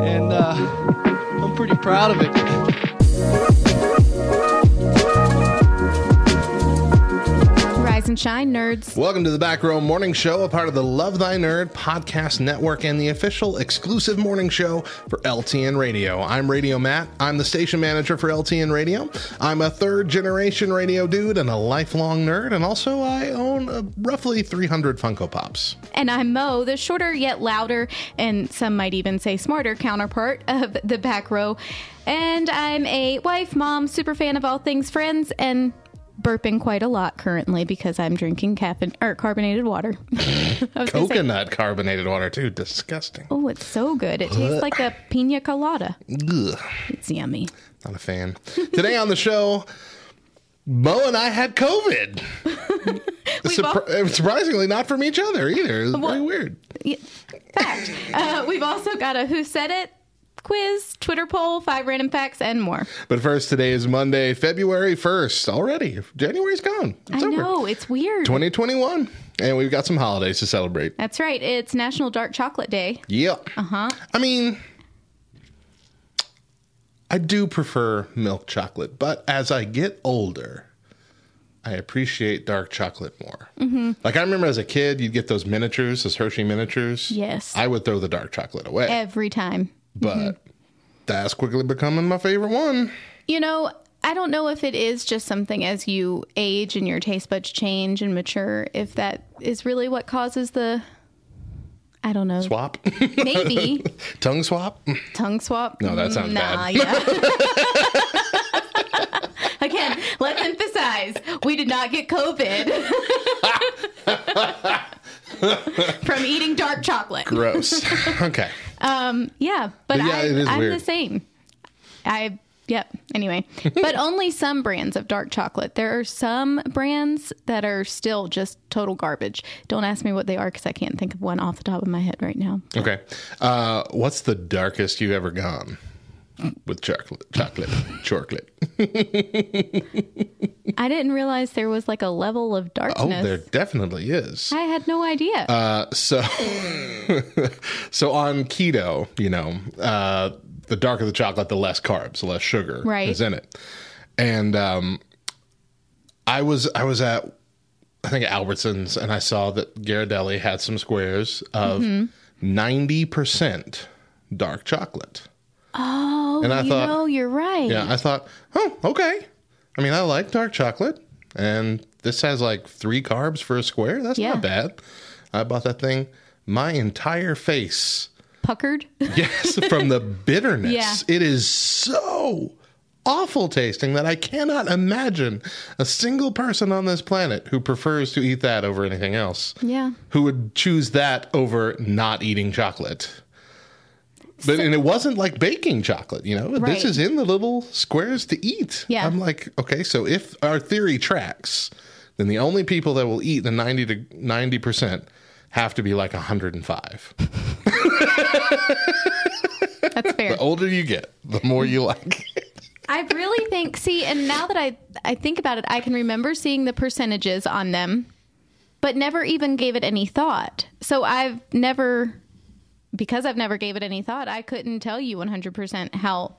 and uh, I'm pretty proud of it. Rise and shine, nerds. Welcome to the Back Row Morning Show, a part of the Love Thy Nerd podcast network and the official exclusive morning show for LTN Radio. I'm Radio Matt. I'm the station manager for LTN Radio. I'm a third generation radio dude and a lifelong nerd, and also I own uh, roughly 300 Funko Pops. And I'm Mo, the shorter yet louder, and some might even say smarter counterpart of the back row. And I'm a wife, mom, super fan of all things friends, and burping quite a lot currently because I'm drinking caffeine or carbonated water. I say- Coconut carbonated water, too. Disgusting. oh, it's so good. It tastes like a pina colada. Ugh, It's yummy. not a fan. Today on the show, Mo and I had COVID. Surpri- surprisingly, not from each other either. It's Well- weird. Yeah, fact. Uh, we've also got a Who Said It quiz, Twitter poll, five random facts, and more. But first, today is Monday, February 1st. Already. January's gone. It's I over. know, it's weird. 2021. And we've got some holidays to celebrate. That's right. It's National Dark Chocolate Day. Yeah. Uh huh. I mean, I do prefer milk chocolate, but as I get older, I appreciate dark chocolate more. Mm-hmm. Like I remember as a kid, you'd get those miniatures, those Hershey miniatures. Yes. I would throw the dark chocolate away, Every time. But mm-hmm. that's quickly becoming my favorite one. You know, I don't know if it is just something as you age and your taste buds change and mature, if that is really what causes the. I don't know. Swap, Maybe tongue swap. tongue swap. No, that sounds nah, bad. Yeah. Again, let's emphasize we did not get COVID from eating dark chocolate. Gross. okay. Um, yeah, but, But yeah, I, I'm weird. the same. I yep. Anyway, but only some brands of dark chocolate. There are some brands that are still just total garbage. Don't ask me what they are because I can't think of one off the top of my head right now. Okay. Uh, what's the darkest you've ever gone with chocolate? Chocolate. chocolate. I didn't realize there was like a level of darkness. Oh, there definitely is. I had no idea. Uh, so, so on keto, you know, uh, the darker the chocolate, the less carbs, the less sugar Right. is in it. And um, I was I was at I think Albertsons, and I saw that Ghirardelli had some squares of Mm-hmm. 90 percent dark chocolate. oh, and I you thought- know, you're right. Yeah, I thought, oh, okay. I mean, I like dark chocolate, and this has like three carbs for a square. That's Yeah. not bad. I bought that thing. My entire face, Puckered. yes, from the bitterness. Yeah. It is so awful tasting that I cannot imagine a single person on this planet who prefers to eat that over anything else. yeah. Who would choose that over not eating chocolate. But and it wasn't like baking chocolate, you know. Right. This is in the little squares to eat. Yeah. I'm like, okay, so if our theory tracks, then the only people that will eat the 90 to 90% have to be like 105. That's fair. The older you get, the more you like. It. I really think see, and now that I I think about it, I can remember seeing the percentages on them, but never even gave it any thought. So I've never because I've never gave it any thought, I couldn't tell you 100% how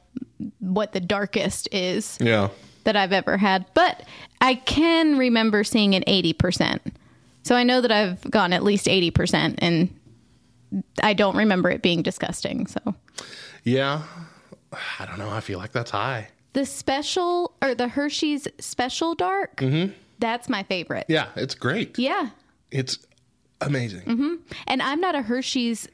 what the darkest is yeah. that I've ever had, but I can remember seeing an 80%. So I know that I've gone at least 80% and I don't remember it being disgusting. So Yeah. I don't know. I feel like that's high. The special or the Hershey's special dark, mm-hmm. that's my favorite. Yeah, it's great. Yeah. It's amazing. Mm-hmm. And I'm not a Hershey's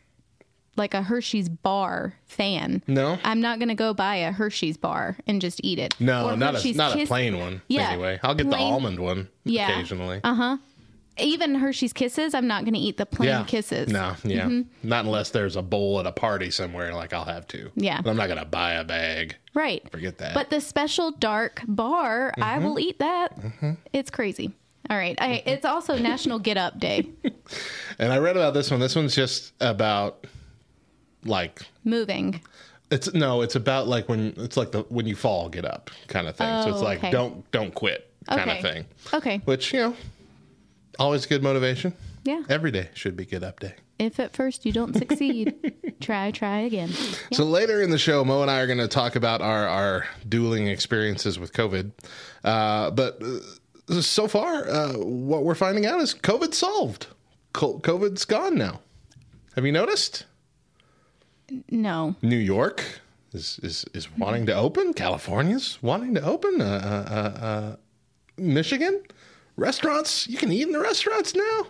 like a Hershey's bar fan. No? I'm not going to go buy a Hershey's bar and just eat it. No, Or not a not a plain one. Yeah, Anyway, I'll get the almond one Yeah. occasionally. Uh huh. even Hershey's Kisses, I'm not going to eat the plain kisses. No, yeah. Mm-hmm. Not unless there's a bowl at a party somewhere, like I'll have to. Yeah. But I'm not going to buy a bag. Right. Forget that. But the special dark bar, I mm-hmm. will eat that. Mm-hmm. It's crazy. All right. I, it's also National Get Up Day. And I read about this one. This one's just about like Moving. it's no, it's about like when it's like the when you fall, get up kind of thing. so it's Oh, like okay. don't don't quit kind Okay. of thing. Okay. Which, you know, always good motivation. Yeah. Every day should be good up day. If at first you don't succeed, try, try again. So later in the show, Mo and I are going to talk about our, our dueling experiences with COVID. Uh, but uh, so far, uh, what we're finding out is COVID solved. Co- COVID's gone now. Have you noticed? No. New York is is, is wanting to open. California's wanting to open. Uh, uh, uh, uh, Michigan restaurants you can eat in the restaurants now,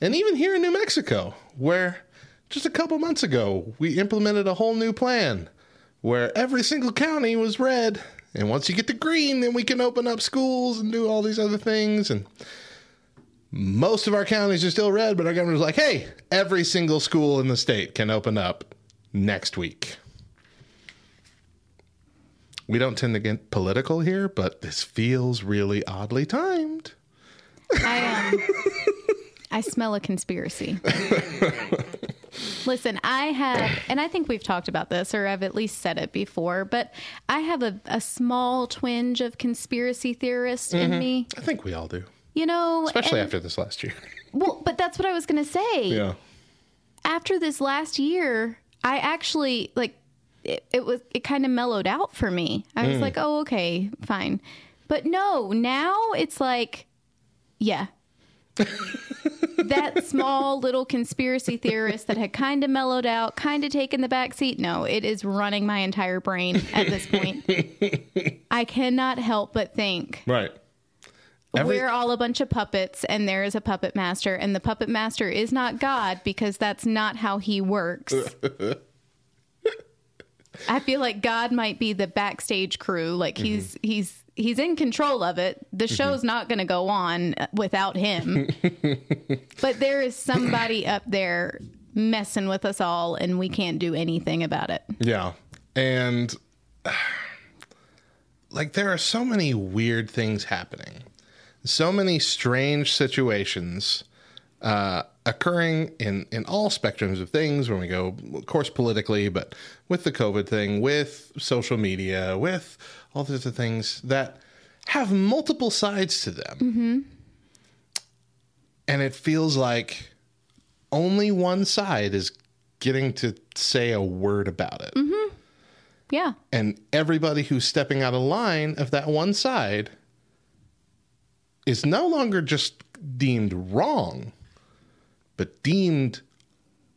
and even here in New Mexico, where just a couple months ago we implemented a whole new plan where every single county was red, and once you get to green, then we can open up schools and do all these other things and. Most of our counties are still red, but our governor's like, hey, every single school in the state can open up next week. We don't tend to get political here, but this feels really oddly timed. I um I smell a conspiracy. Listen, I have, and I think we've talked about this, or I've at least said it before, but I have a, a small twinge of conspiracy theorist in me. I think we all do, You know, especially and- after this last year. Well, but that's what I was going to say. yeah. After this last year, I actually like it, it was it kind of mellowed out for me. I was mm. like, "Oh, okay, fine." But no, now it's like yeah. that small little conspiracy theorist that had kind of mellowed out, kind of taken the back seat. No, it is running my entire brain at this point. I cannot help but think Right. Every- we're all a bunch of puppets and there is a puppet master and the puppet master is not god because that's not how he works. I feel like god might be the backstage crew like mm-hmm. he's he's he's in control of it. The mm-hmm. show's not going to go on without him. But there is somebody up there messing with us all and we can't do anything about it. Yeah. And like there are so many weird things happening. So many strange situations uh, occurring in, in all spectrums of things when we go, of course, politically, but with the COVID thing, with social media, with all these other things that have multiple sides to them. And it feels like only one side is getting to say a word about it. yeah And everybody who's stepping out of line of that one side is no longer just deemed wrong, but deemed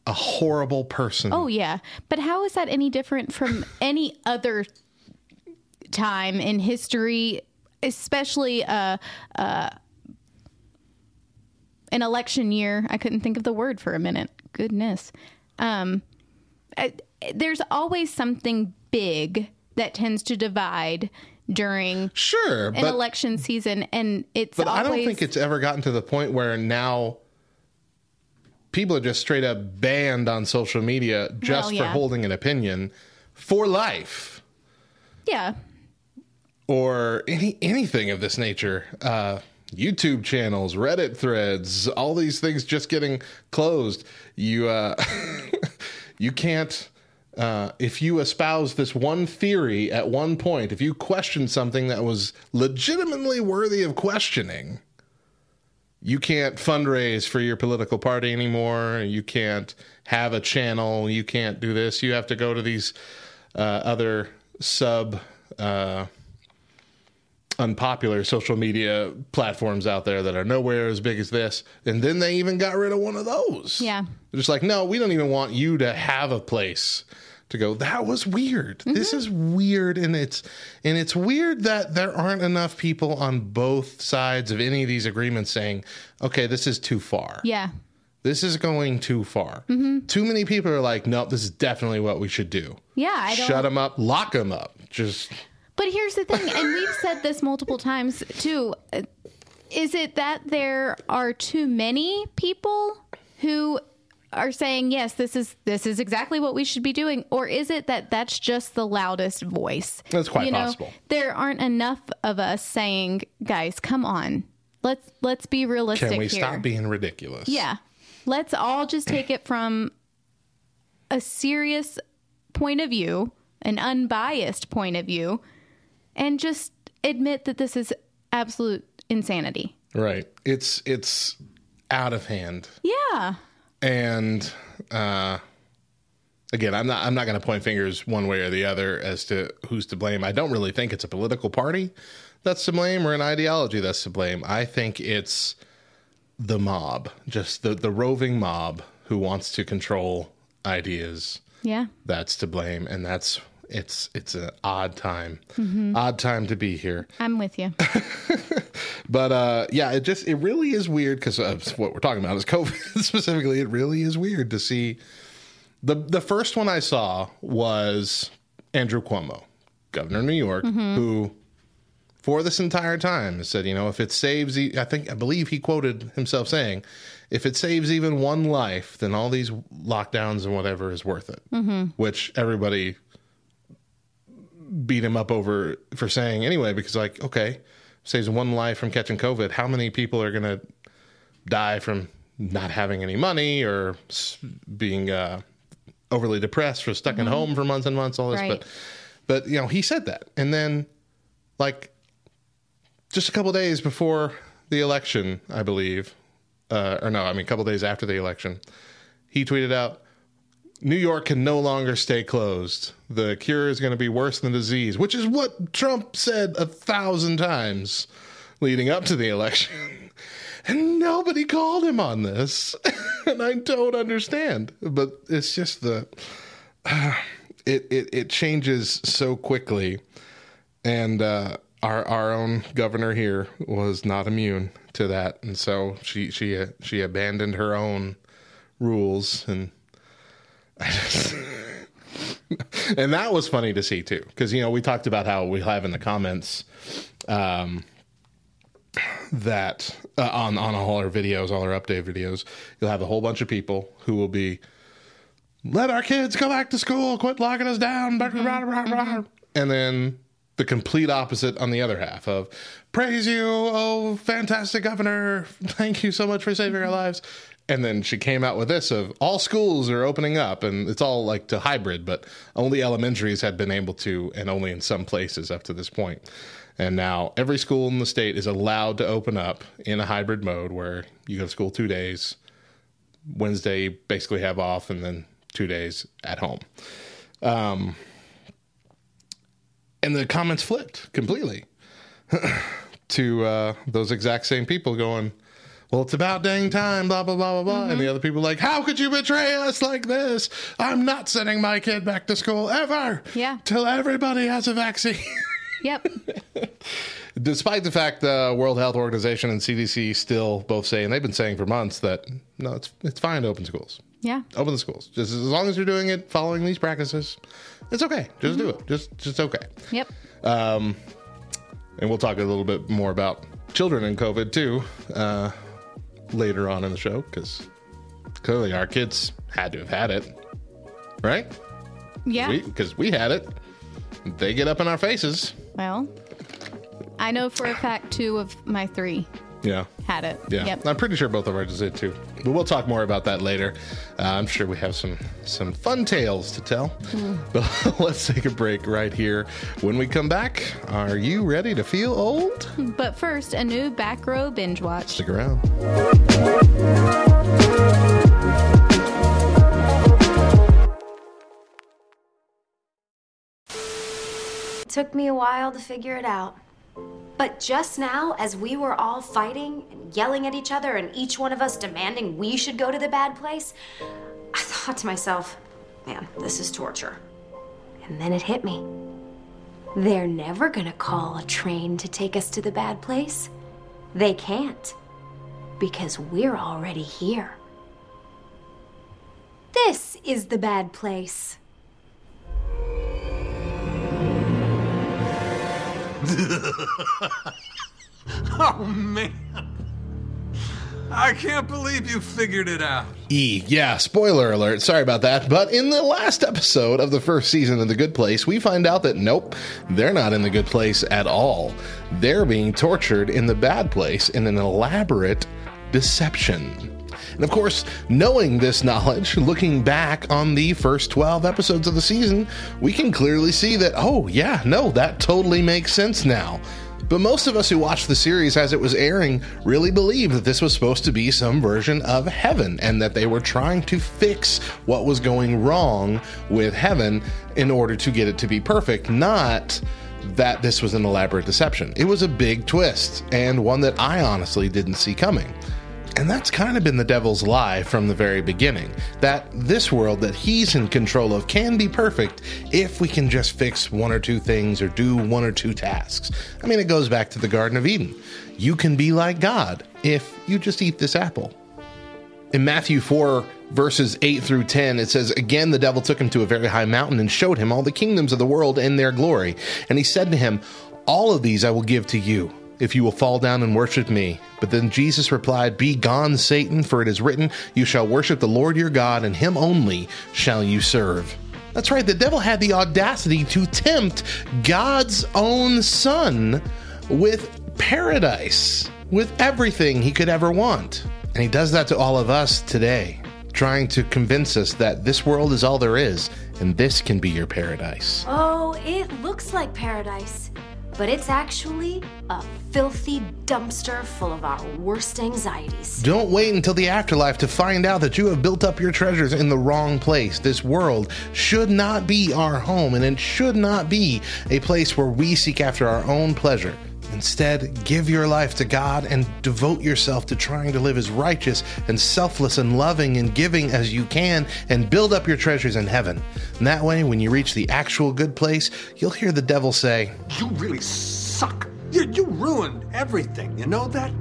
a horrible person. Oh yeah, but how is that any different from any other time in history, especially uh, uh, an election year? I couldn't think of the word for a minute. Goodness, um, I, there's always something big that tends to divide during sure, an but election season, and it's but always I don't think it's ever gotten to the point where now people are just straight up banned on social media just Well, for holding an opinion for life. yeah. or any anything of this nature. Uh, YouTube channels, Reddit threads, all these things just getting closed. You uh, you can't. Uh, if you espouse this one theory at one point, if you question something that was legitimately worthy of questioning, you can't fundraise for your political party anymore. You can't have a channel. You can't do this. You have to go to these uh, other sub uh, unpopular social media platforms out there that are nowhere as big as this. And then they even got rid of one of those. Yeah. They're just like, no, we don't even want you to have a place to go. That was weird. This mm-hmm. is weird, and it's and it's weird that there aren't enough people on both sides of any of these agreements saying, okay, this is too far. Yeah. This is going too far. Mm-hmm. Too many people are like, nope, this is definitely what we should do. Yeah, I Shut them up, lock them up. Just But here's the thing, and we've said this multiple times too. is it that there are too many people who are saying yes this is this is exactly what we should be doing or is it that that's just the loudest voice That's quite you know, possible. there aren't enough of us saying guys come on let's let's be realistic Can we here stop being ridiculous? yeah let's all just take it from a serious point of view an unbiased point of view and just admit that this is absolute insanity Right. It's it's out of hand. yeah and uh again i'm not i'm not going to point fingers one way or the other as to who's to blame. I don't really think it's a political party that's to blame or an ideology that's to blame. I think it's the mob just the the roving mob who wants to control ideas yeah. that's to blame. And that's it's it's an odd time. Odd time to be here. I'm with you. But uh, yeah, it just it really is weird because uh, what we're talking about is COVID specifically. It really is weird to see. The the first one I saw was Andrew Cuomo, governor of New York, who for this entire time said, you know, if it saves, I think I believe he quoted himself saying, if it saves even one life, then all these lockdowns and whatever is worth it. Which everybody beat him up over for saying anyway, because like, okay, saves one life from catching COVID. How many people are going to die from not having any money or being uh, overly depressed or stuck in home for months and months? All this, Right. but but you know, he said that, and then like just a couple days before the election, I believe, uh, or no, I mean, a couple days after the election, he tweeted out, New York can no longer stay closed. The cure is going to be worse than the disease, which is what Trump said a thousand times leading up to the election. And nobody called him on this. and I don't understand. But it's just the it it, it changes so quickly. And uh our our own governor here was not immune to that. And so she she she abandoned her own rules and and that was funny to see too because you know we talked about how we have in the comments um that uh, on on all our videos all our update videos you'll have a whole bunch of people who will be let our kids go back to school. Quit locking us down. Blah." and then the complete opposite on the other half of praise you oh fantastic governor. Thank you so much for saving our lives and then she came out with this of all schools are opening up and it's all like to hybrid but only elementaries had been able to and only in some places up to this point. And now every school in the state is allowed to open up in a hybrid mode where you go to school two days wednesday basically have off and then two days at home. Um, and the comments flipped completely to uh, those exact same people going, well, it's about dang time, blah, blah, blah, blah, blah. And the other people like, how could you betray us like this? I'm not sending my kid back to school ever. Yeah. Till everybody has a vaccine. Yep. Despite the fact the World Health Organization and CDC still both say, and they've been saying for months that no, it's it's fine to open schools. Yeah. Open the schools. Just as long as you're doing it, following these practices, it's okay. Just do it. Just just okay. Yep. Um, and we'll talk a little bit more about children and COVID too uh, later on in the show because clearly our kids had to have had it, right? Yeah. Because we, had it. They get up in our faces. well, I know for a fact two of my three Yeah. had it. Yeah, Yep. I'm pretty sure both of ours did too. But we'll talk more about that later. Uh, I'm sure we have some some fun tales to tell. But let's take a break right here. When we come back, are you ready to feel old? But first, a new back row binge watch. Stick around. Took me a while to figure it out. But just now, as we were all fighting and yelling at each other, and each one of us demanding we should go to the bad place, I thought to myself, man, this is torture. And then it hit me. They're never gonna call a train to take us to the bad place. They can't. Because we're already here. This is the bad place. Oh, man. I can't believe you figured it out. E. Yeah, spoiler alert. Sorry about that. But in the last episode of the first season of The Good Place, we find out that nope, they're not in the good place at all. They're being tortured in the bad place in an elaborate deception. And of course, knowing this knowledge, looking back on the first 12 episodes of the season, we can clearly see that, oh, yeah, no, that totally makes sense now. But most of us who watched the series as it was airing really believed that this was supposed to be some version of heaven and that they were trying to fix what was going wrong with heaven in order to get it to be perfect, not that this was an elaborate deception. It was a big twist and one that I honestly didn't see coming. And that's kind of been the devil's lie from the very beginning that this world that he's in control of can be perfect if we can just fix one or two things or do one or two tasks. I mean, it goes back to the Garden of Eden. You can be like God if you just eat this apple. In Matthew 4, verses 8 through 10, it says, Again, the devil took him to a very high mountain and showed him all the kingdoms of the world and their glory. And he said to him, All of these I will give to you if you will fall down and worship me. But then Jesus replied, Be gone, Satan, for it is written, You shall worship the Lord your God, and him only shall you serve. That's right, the devil had the audacity to tempt God's own son with paradise, with everything he could ever want. And he does that to all of us today, trying to convince us that this world is all there is, and this can be your paradise. Oh, it looks like paradise, but it's actually a filthy dumpster full of our worst anxieties. Don't wait until the afterlife to find out that you have built up your treasures in the wrong place. This world should not be our home, and it should not be a place where we seek after our own pleasure. Instead, give your life to God and devote yourself to trying to live as righteous and selfless and loving and giving as you can and build up your treasures in heaven. And that way, when you reach the actual good place, you'll hear the devil say, You really suck. You, you ruined everything. You know that?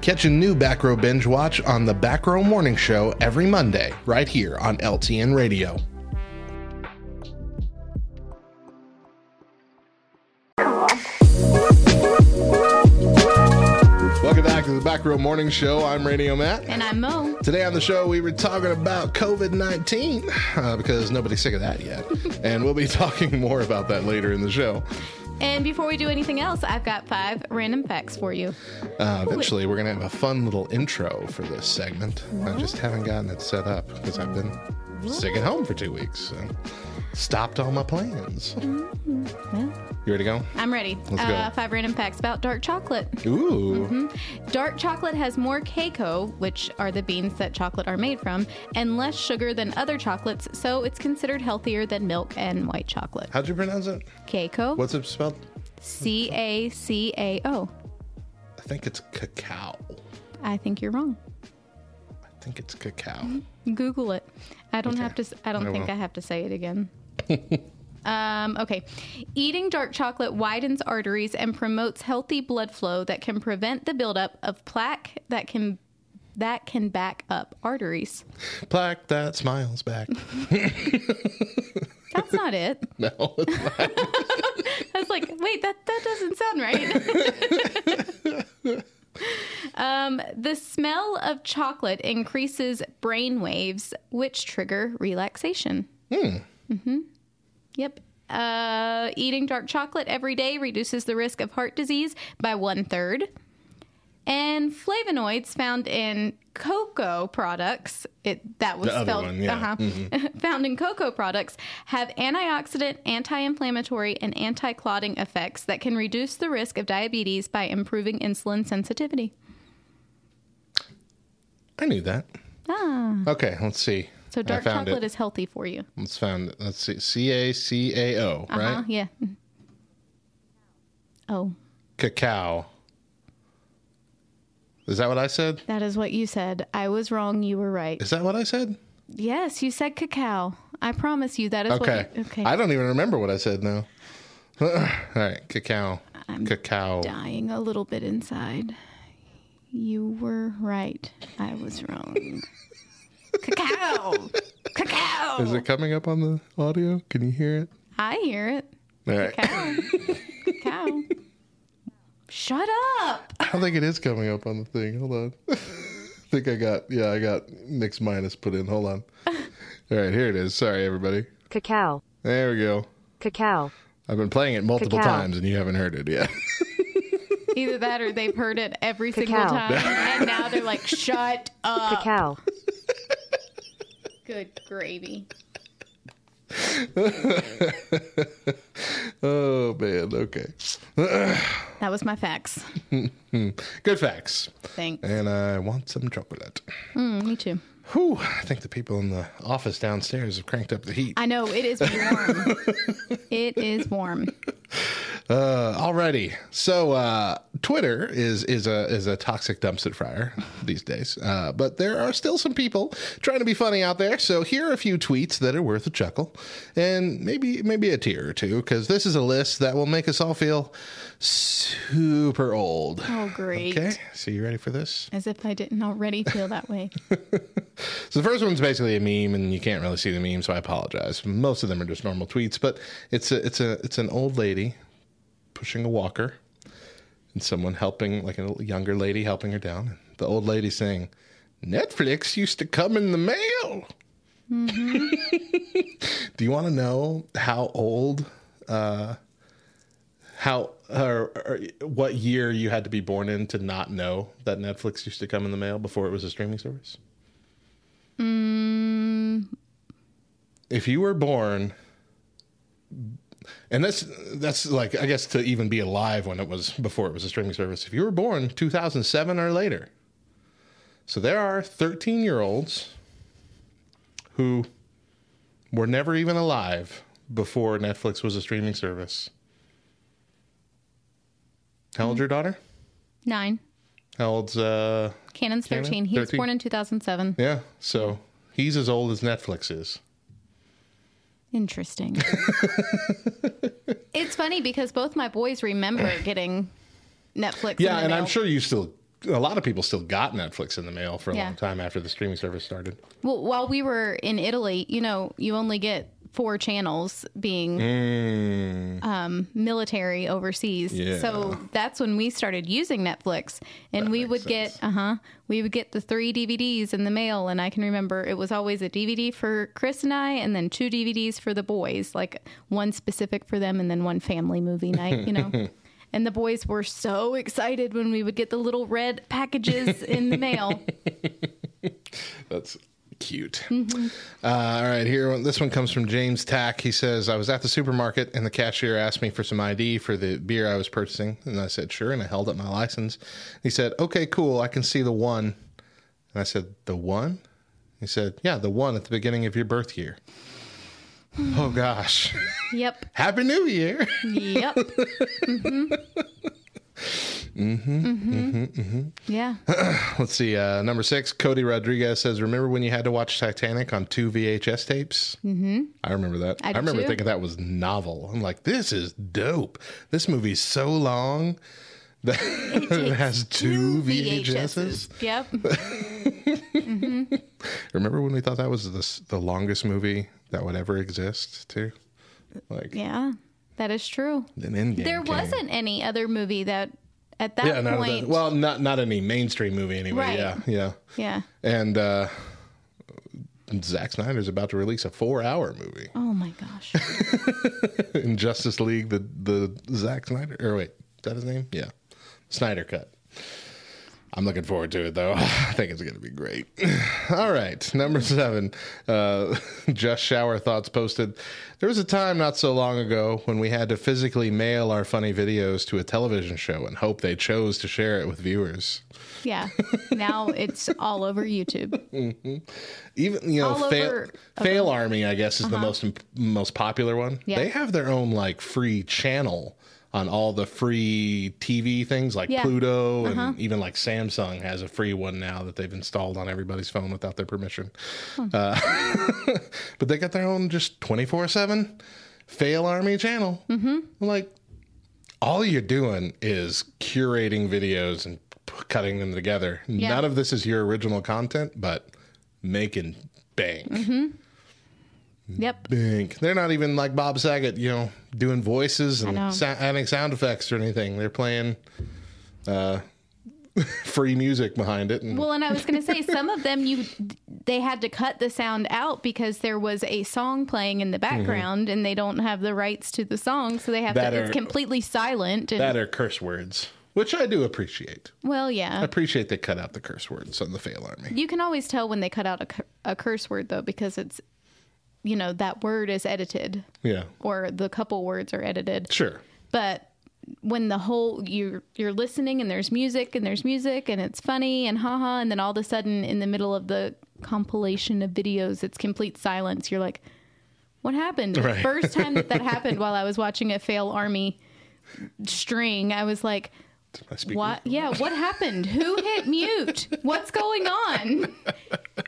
Catch a new Back Row Binge Watch on the Back Row Morning Show every Monday, right here on LTN Radio. Back to the Back Row Morning Show. I'm Radio Matt. And I'm Mo. Today on the show, we were talking about COVID 19 uh, because nobody's sick of that yet. and we'll be talking more about that later in the show. And before we do anything else, I've got five random facts for you. Uh, eventually, we're going to have a fun little intro for this segment. I just haven't gotten it set up because I've been sick at home for two weeks. So stopped all my plans. You ready to go? I'm ready. Let's uh, go. Five random facts about dark chocolate. Ooh. Mhm. Dark chocolate has more cacao, which are the beans that chocolate are made from, and less sugar than other chocolates, so it's considered healthier than milk and white chocolate. How'd you pronounce it? Cacao. What's it spelled? C A C A O. I think it's cacao. I think you're wrong. I think it's cacao. Google it. I don't have to. I don't I think. I have to say it again. Um, okay. Eating dark chocolate widens arteries and promotes healthy blood flow that can prevent the buildup of plaque that can that can back up arteries. Plaque that smiles back. That's not it. no. I was like, wait, that that doesn't sound right. um, the smell of chocolate increases brain waves, which trigger relaxation. Hmm. Mm-hmm. Yep. Uh, eating dark chocolate every day reduces the risk of heart disease by one third. And flavonoids found in cocoa products, it that was spelled one, yeah. uh-huh, Mhm. found in cocoa products have antioxidant, anti-inflammatory, and anti-clotting effects that can reduce the risk of diabetes by improving insulin sensitivity. I knew that. Ah. Okay, let's see. So dark chocolate it. is healthy for you. Let's found it. Let's see. C A C A O, Uh-huh, right? yeah. Oh, Cacao. Is that what I said? that is what you said. I was wrong. You were right. Is that what I said? Yes, you said cacao. I promise you that is Okay. what. Okay. I don't even remember what I said now. All right, cacao. cacao. dying a little bit inside. You were right. I was wrong. cacao. Cacao. Is it coming up on the audio? Can you hear it? I hear it. All right. Cacao. cacao. Shut up. I don't think it is coming up on the thing. Hold on. I think I got, yeah, I got mix minus put in. Hold on. All right, here it is. Sorry, everybody. Cacao. There we go. Cacao. I've been playing it multiple Cacao. times and you haven't heard it yet. Either that or they've heard it every single time. And now they're like, shut up. Cacao. Good gravy. oh, man. Okay. That was my facts. Good facts. Thanks. And I want some chocolate. Mm, me too. Whew. I think the people in the office downstairs have cranked up the heat. I know it is warm. it is warm. Uh, alrighty. So uh, Twitter is is a is a toxic dumpster fire these days. Uh, but there are still some people trying to be funny out there. So here are a few tweets that are worth a chuckle, and maybe maybe a tear or two, because this is a list that will make us all feel super old. Oh, great. Okay. So you ready for this? As if I didn't already feel that way. So the first one's basically a meme, and you can't really see the meme, so I apologize. Most of them are just normal tweets, but it's a it's a it's an old lady pushing a walker, and someone helping, like a younger lady helping her down. And the old lady saying, "Netflix used to come in the mail." Do you want to know how old, uh, how or, or what year you had to be born in to not know that Netflix used to come in the mail before it was a streaming service? Mm, if you were born and that's that's like i guess to even be alive when it was before it was a streaming service if you were born 2007 or later. So there are 13 year olds who were never even alive before netflix was a streaming service. How old's your daughter? Nine. how old's uh Cannon's Cannon? 13. He was 13? born in 2007. yeah so he's as old as netflix is Interesting. it's funny because both my boys remember getting Netflix. in Yeah, and I'm sure you still a lot of people still got Netflix in the mail for a Yeah. long time after the streaming service started. Well, while we were in Italy, you know, you only get four channels being Mm. um, military overseas. Yeah. So that's when we started using Netflix, and we would get uh huh, we would get the three DVDs in the mail, and I can remember it was always a DVD for Chris and I, and then two DVDs for the boys, like one specific for them, and then one family movie night. You know. And the boys were so excited when we would get the little red packages in the mail. That's cute. Mhm. Uh, all right, here this one comes from James Tack. He says, "I was at the supermarket and the cashier asked me for some ID for the beer I was purchasing, and I said sure, and I held up my license. He said, "Okay, cool, I can see the one." And I said, "The one?" He said, "Yeah, the one at the beginning of your birth year." oh gosh! Yep. Happy New Year! Yep. hmm Mm-hmm. Mhm. Mm-hmm. Mm-hmm. Yeah. Let's see. Uh, number six, Cody Rodriguez says, "Remember when you had to watch Titanic on two VHS tapes?" hmm I remember that. I I, remember too. thinking that was novel. I'm like, this is dope. This movie's so long that it, has two VHSs. Yep. hmm Remember when we thought that was the the longest movie that would ever exist? Too, like Yeah, that is true. an Endgame. There came. wasn't any other movie that at that yeah, not point. that- well, not not any mainstream movie anyway. Right. Yeah, yeah. yeah. And uh, Zack Snyder's about to release a four-hour movie Oh my gosh. in Justice League, the the Zack Snyder. Or wait, is that his name? Yeah, Snyder cut. I'm looking forward to it though. I think it's going to be great. All right, number seven. Uh, Just shower thoughts posted. There was a time not so long ago when we had to physically mail our funny videos to a television show and hope they chose to share it with viewers. Yeah. Now it's all over YouTube. hmm Even you know, All fail, over- fail Army, I guess, is the Uh-huh. most most popular one. Yeah. They have their own like free channel on all the free TV things like Yeah. Pluto and Uh-huh. even like Samsung has a free one now that they've installed on everybody's phone without their permission. Uh, but they got their own just twenty four seven Fail Army channel. Mm-hmm. Like all you're doing is curating videos and p- cutting them together. Yeah. None of this is your original content, but making bank. Mm-hmm. Yep. Bank. They're not even like Bob Saget, you know, doing voices and adding sound effects or anything. They're playing uh, free music behind it. And Well, and I was going to say some of them you they had to cut the sound out because there was a song playing in the background and they don't have the rights to the song, so they have That to. are- it's completely silent. And, that are curse words, which I do appreciate. well, I yeah. appreciate they cut out the curse words on the Fail Army. You can always tell when they cut out a, a curse word though because it's you know that word is edited Yeah, or the couple words are edited. sure. But when the whole you're you're listening and there's music and there's music and it's funny and haha and then all of a sudden in the middle of the compilation of videos it's complete silence. You're like, what happened? Right. The first time that that happened while I was watching a fail army string, I was like. What? Yeah, what happened? Who hit mute? What's going on?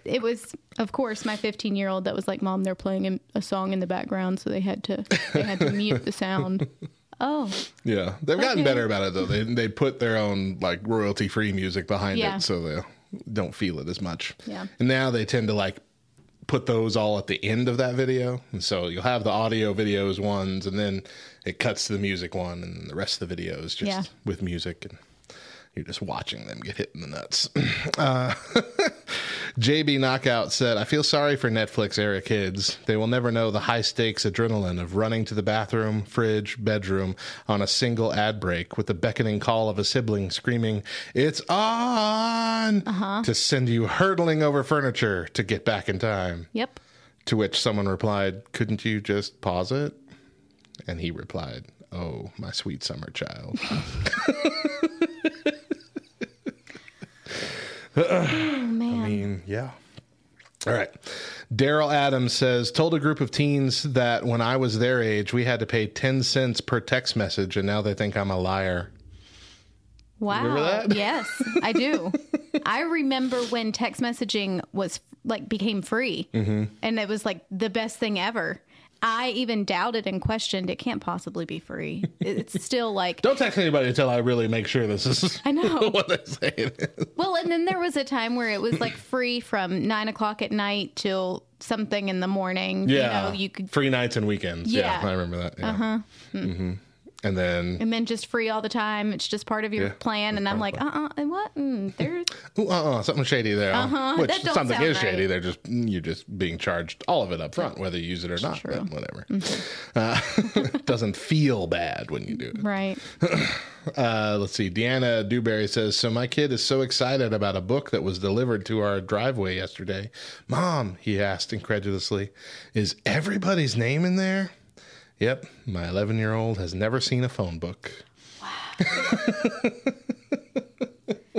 It was, of course, my 15 year old that was like, "Mom, they're playing a- a song in the background, so they had to they had to mute the sound." Oh, Yeah, they've gotten Okay. better about it though. They they put their own like royalty free music behind Yeah. it, so they don't feel it as much. Yeah. And now they tend to like put those all at the end of that video, and so you'll have the audio videos ones, and then it cuts to the music one, and the rest of the video is just Yeah. with music, and you're just watching them get hit in the nuts. Uh, JB Knockout said, I feel sorry for Netflix era kids. They will never know the high stakes adrenaline of running to the bathroom, fridge, bedroom on a single ad break with the beckoning call of a sibling screaming, It's on! to send you hurtling over furniture to get back in time. yep. To which someone replied, Couldn't you just pause it? And he replied, Oh, my sweet summer child. Oh man. I mean, yeah. All right. Daryl Adams says, told a group of teens that when I was their age, we had to pay 10 cents per text message, and now they think I'm a liar. wow. remember that? Yes, I do. I remember when text messaging was like became free, Mm-hmm. and it was like the best thing ever. I even doubted and questioned it can't possibly be free. It's still like Don't text anybody until I really make sure this is I know. what they say it is. Well, and then there was a time where it was like free from nine o'clock at night till something in the morning. Yeah. You know, you could, Free nights and weekends. Yeah. Yeah. I remember that. Yeah. Uh-huh. hmm And then, and then just free all the time. It's just part of your Yeah, plan. And I'm like, uh uh and what? Mm, there, ooh, uh-uh, something shady there. Uh-huh, Which something is shady. They're just, you're just being charged all of it up front, whether you use it or not. true. Mm-hmm. Whatever. Uh, doesn't feel bad when you do it. right. Uh, let's see. Deanna Dewberry says, So my kid is so excited about a book that was delivered to our driveway yesterday. Mom, he asked incredulously, is everybody's name in there? Yep. My 11 year old has never seen a phone book.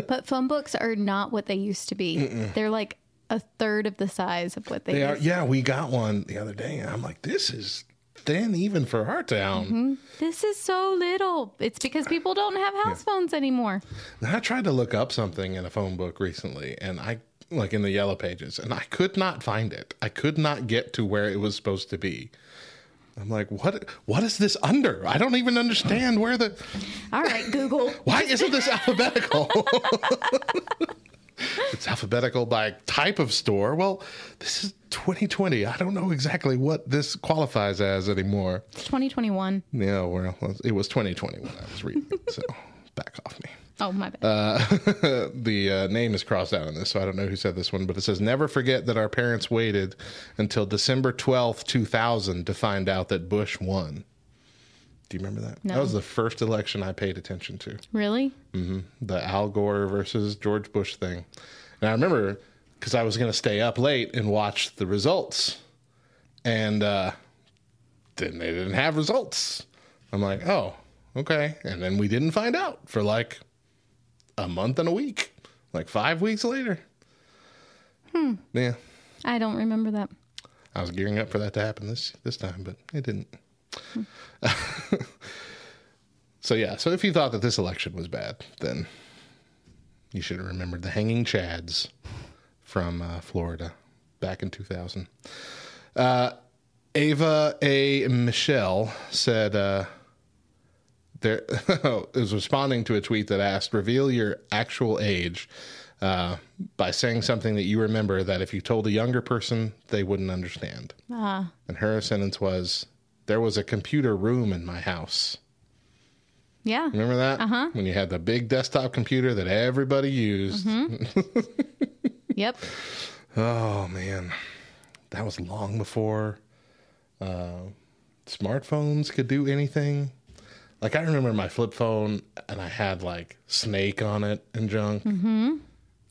But phone books are not what they used to be. They're like a third of the size of what they, They are, used- yeah, we got one the other day. And I'm like, This is thin even for our town. Mm-hmm. This is so little. It's because people don't have house phones anymore. And I tried to look up something in a phone book recently, and I like in the yellow pages, and I could not find it. I could not get to where it was supposed to be. I'm like, what? What is this under? I don't even understand where the. All right, Google. Why isn't this alphabetical? it's alphabetical by type of store. Well, this is 2020. I don't know exactly what this qualifies as anymore. It's 2021. Yeah, well, it was 2020 when I was reading it, so back off me. Oh, my bad. Uh, the uh, name is crossed out on this, so I don't know who said this one, but it says, Never forget that our parents waited until December 12th, 2000 to find out that Bush won. Do you remember that? No. That was the first election I paid attention to. really? The Al Gore versus George Bush thing. And I remember because I was going to stay up late and watch the results. And uh, then they didn't have results. I'm like, oh, okay. And then we didn't find out for like a month and a week, like five weeks later. Hmm. Yeah. I don't remember that. I was gearing up for that to happen this this time, but it didn't. so yeah, so if you thought that this election was bad, then you should have remembered the hanging chads from uh, Florida back in 2000. Uh, Ava A. Michelle said uh, there is responding to a tweet that asked, "Reveal your actual age." Uh, by saying something that you remember that if you told a younger person, they wouldn't understand. Ah, And her sentence was, There was a computer room in my house. Yeah. Remember that? Uh-huh. When you had the big desktop computer that everybody used. Mm-hmm. Yep. Oh man, that was long before uh, smartphones could do anything. Like I remember my flip phone, and I had like Snake on it and junk. Mm-hmm.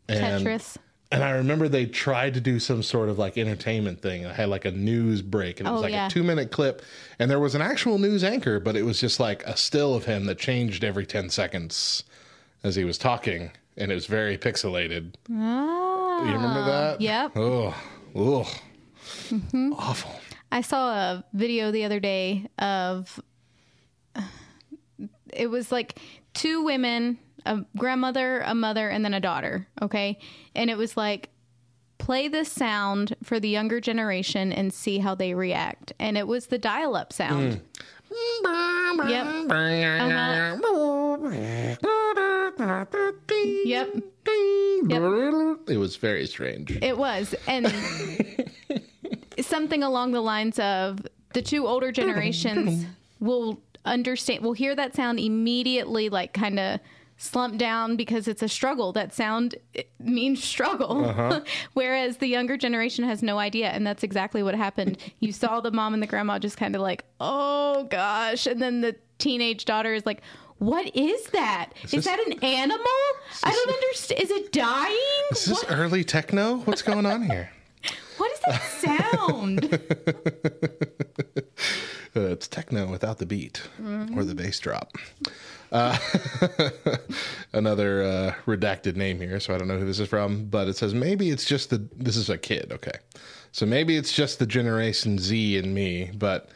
And, Tetris. And I remember they tried to do some sort of like entertainment thing. I had like a news break, and it was Oh, like yeah. a two minute clip, and there was an actual news anchor, but it was just like a still of him that changed every ten seconds as he was talking, and it was very pixelated. Oh. You remember that? Yep. Oh, ugh. Mhm. awful. I saw a video the other day of it was like two women, a grandmother, a mother, and then a daughter. Okay. And it was like, play this sound for the younger generation and see how they react. And it was the dial up sound. Hmm. Uh-huh. Yep. Yep. It was very strange. It was. And something along the lines of the two older generations will understand, will hear that sound immediately, like kind of slump down because it's a struggle. That sound means struggle. Uh-huh. Whereas the younger generation has no idea. And that's exactly what happened. You saw the mom and the grandma just kind of like, oh gosh. And then the teenage daughter is like, what is that? Is, this- that an animal? I don't understand. Is it dying? Is this early techno? What's going on here? What is that sound? Uh, it's techno without the beat Mhm. or the bass drop. Uh, another uh, redacted name here, so I don't know who this is from, but it says maybe it's just the. This is a kid, okay. So maybe it's just the Generation Z and me, but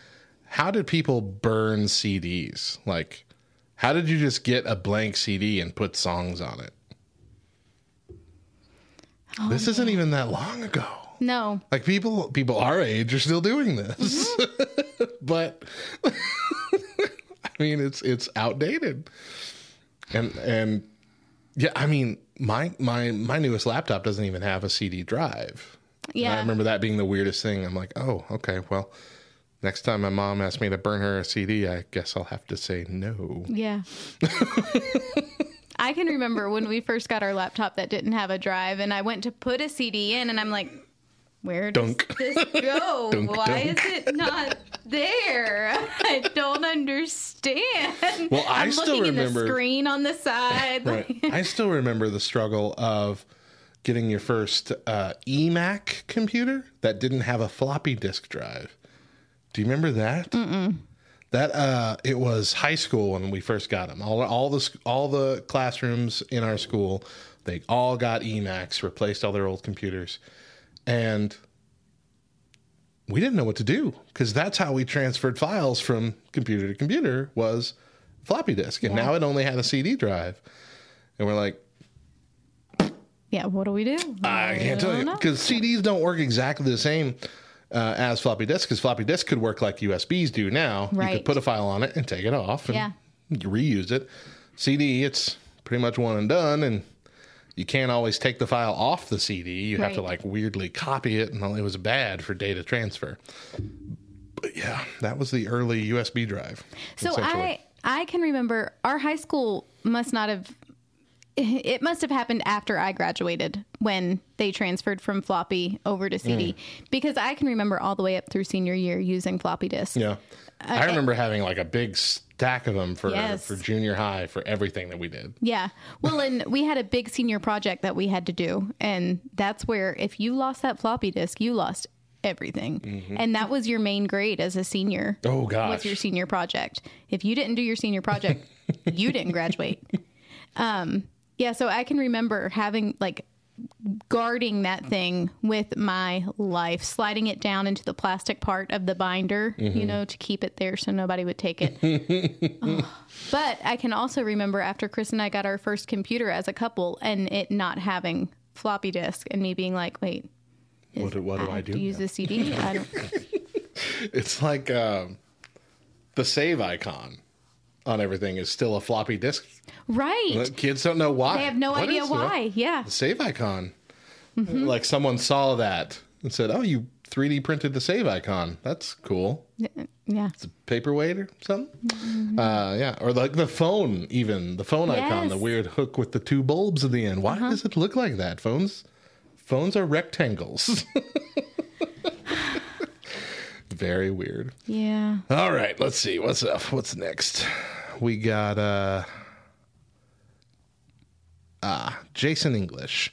how did people burn CDs? Like, how did you just get a blank CD and put songs on it? this isn't even that long ago. No. Like people people our age are still doing this. but I mean it's it's outdated. And and yeah, I mean my my my newest laptop doesn't even have a CD drive. And Yeah. I remember that being the weirdest thing. I'm like, "Oh, okay. Well, next time my mom asks me to burn her a CD, I guess I'll have to say no." Yeah. I can remember when we first got our laptop that didn't have a drive, and I went to put a CD in, and I'm like, where does Dunk. this go? Dunk, Why dunk. is it not there? I don't understand. Well, I I'm still looking remember- at the screen on the side. Right. I still remember the struggle of getting your first uh, eMac computer that didn't have a floppy disk drive. Do you remember that? Mm-mm. That uh, it was high school when we first got them. All all the all the classrooms in our school, they all got eMacs, replaced all their old computers, and we didn't know what to do because that's how we transferred files from computer to computer was floppy disk, and Yeah. now it only had a CD drive, and we're like, Yeah, what do we do? I can't tell you because CDs don't work exactly the same uh, as floppy disks. Because floppy disks could work like USBs do now. You could put a file on it and take it off and Yeah. reuse it. CD, it's pretty much one and done, and you can't always take the file off the CD. You have to like weirdly copy it, and it was bad for data transfer. But yeah, that was the early USB drive. So. I I can remember our high school must not have it must have happened after I graduated when they transferred from floppy over to CD Mm. because I can remember all the way up through senior year using floppy disks. Yeah. I remember having like a big stack of them for Yes. for junior high for everything that we did. Yeah. Well, and we had a big senior project that we had to do. And that's where if you lost that floppy disk, you lost everything. Mhm. And that was your main grade as a senior. Oh, gosh. Was your senior project. If you didn't do your senior project, you didn't graduate. Um, yeah. So I can remember having like guarding that thing with my life, sliding it down into the plastic part of the binder, you Mhm. know, to keep it there so nobody would take it. But I can also remember after Chris and I got our first computer as a couple and it not having floppy disk and me being like, wait, What do, what do I, have do? use now? a CD? I don't. It's like um, the save icon on everything is still a floppy disk. Right. Kids don't know why. They have no What idea is the- why. Yeah. The save icon. Mhm. Like someone saw that and said, "Oh, you 3D printed the save icon. That's cool. Yeah. It's a paperweight or something. Uh, yeah, or like the phone, even the phone icon, the weird hook with the two bulbs at the end. Why does it look like that? Phones, phones are rectangles. Very weird. Yeah. All right, let's see what's up. What's next? We got uh ah Jason English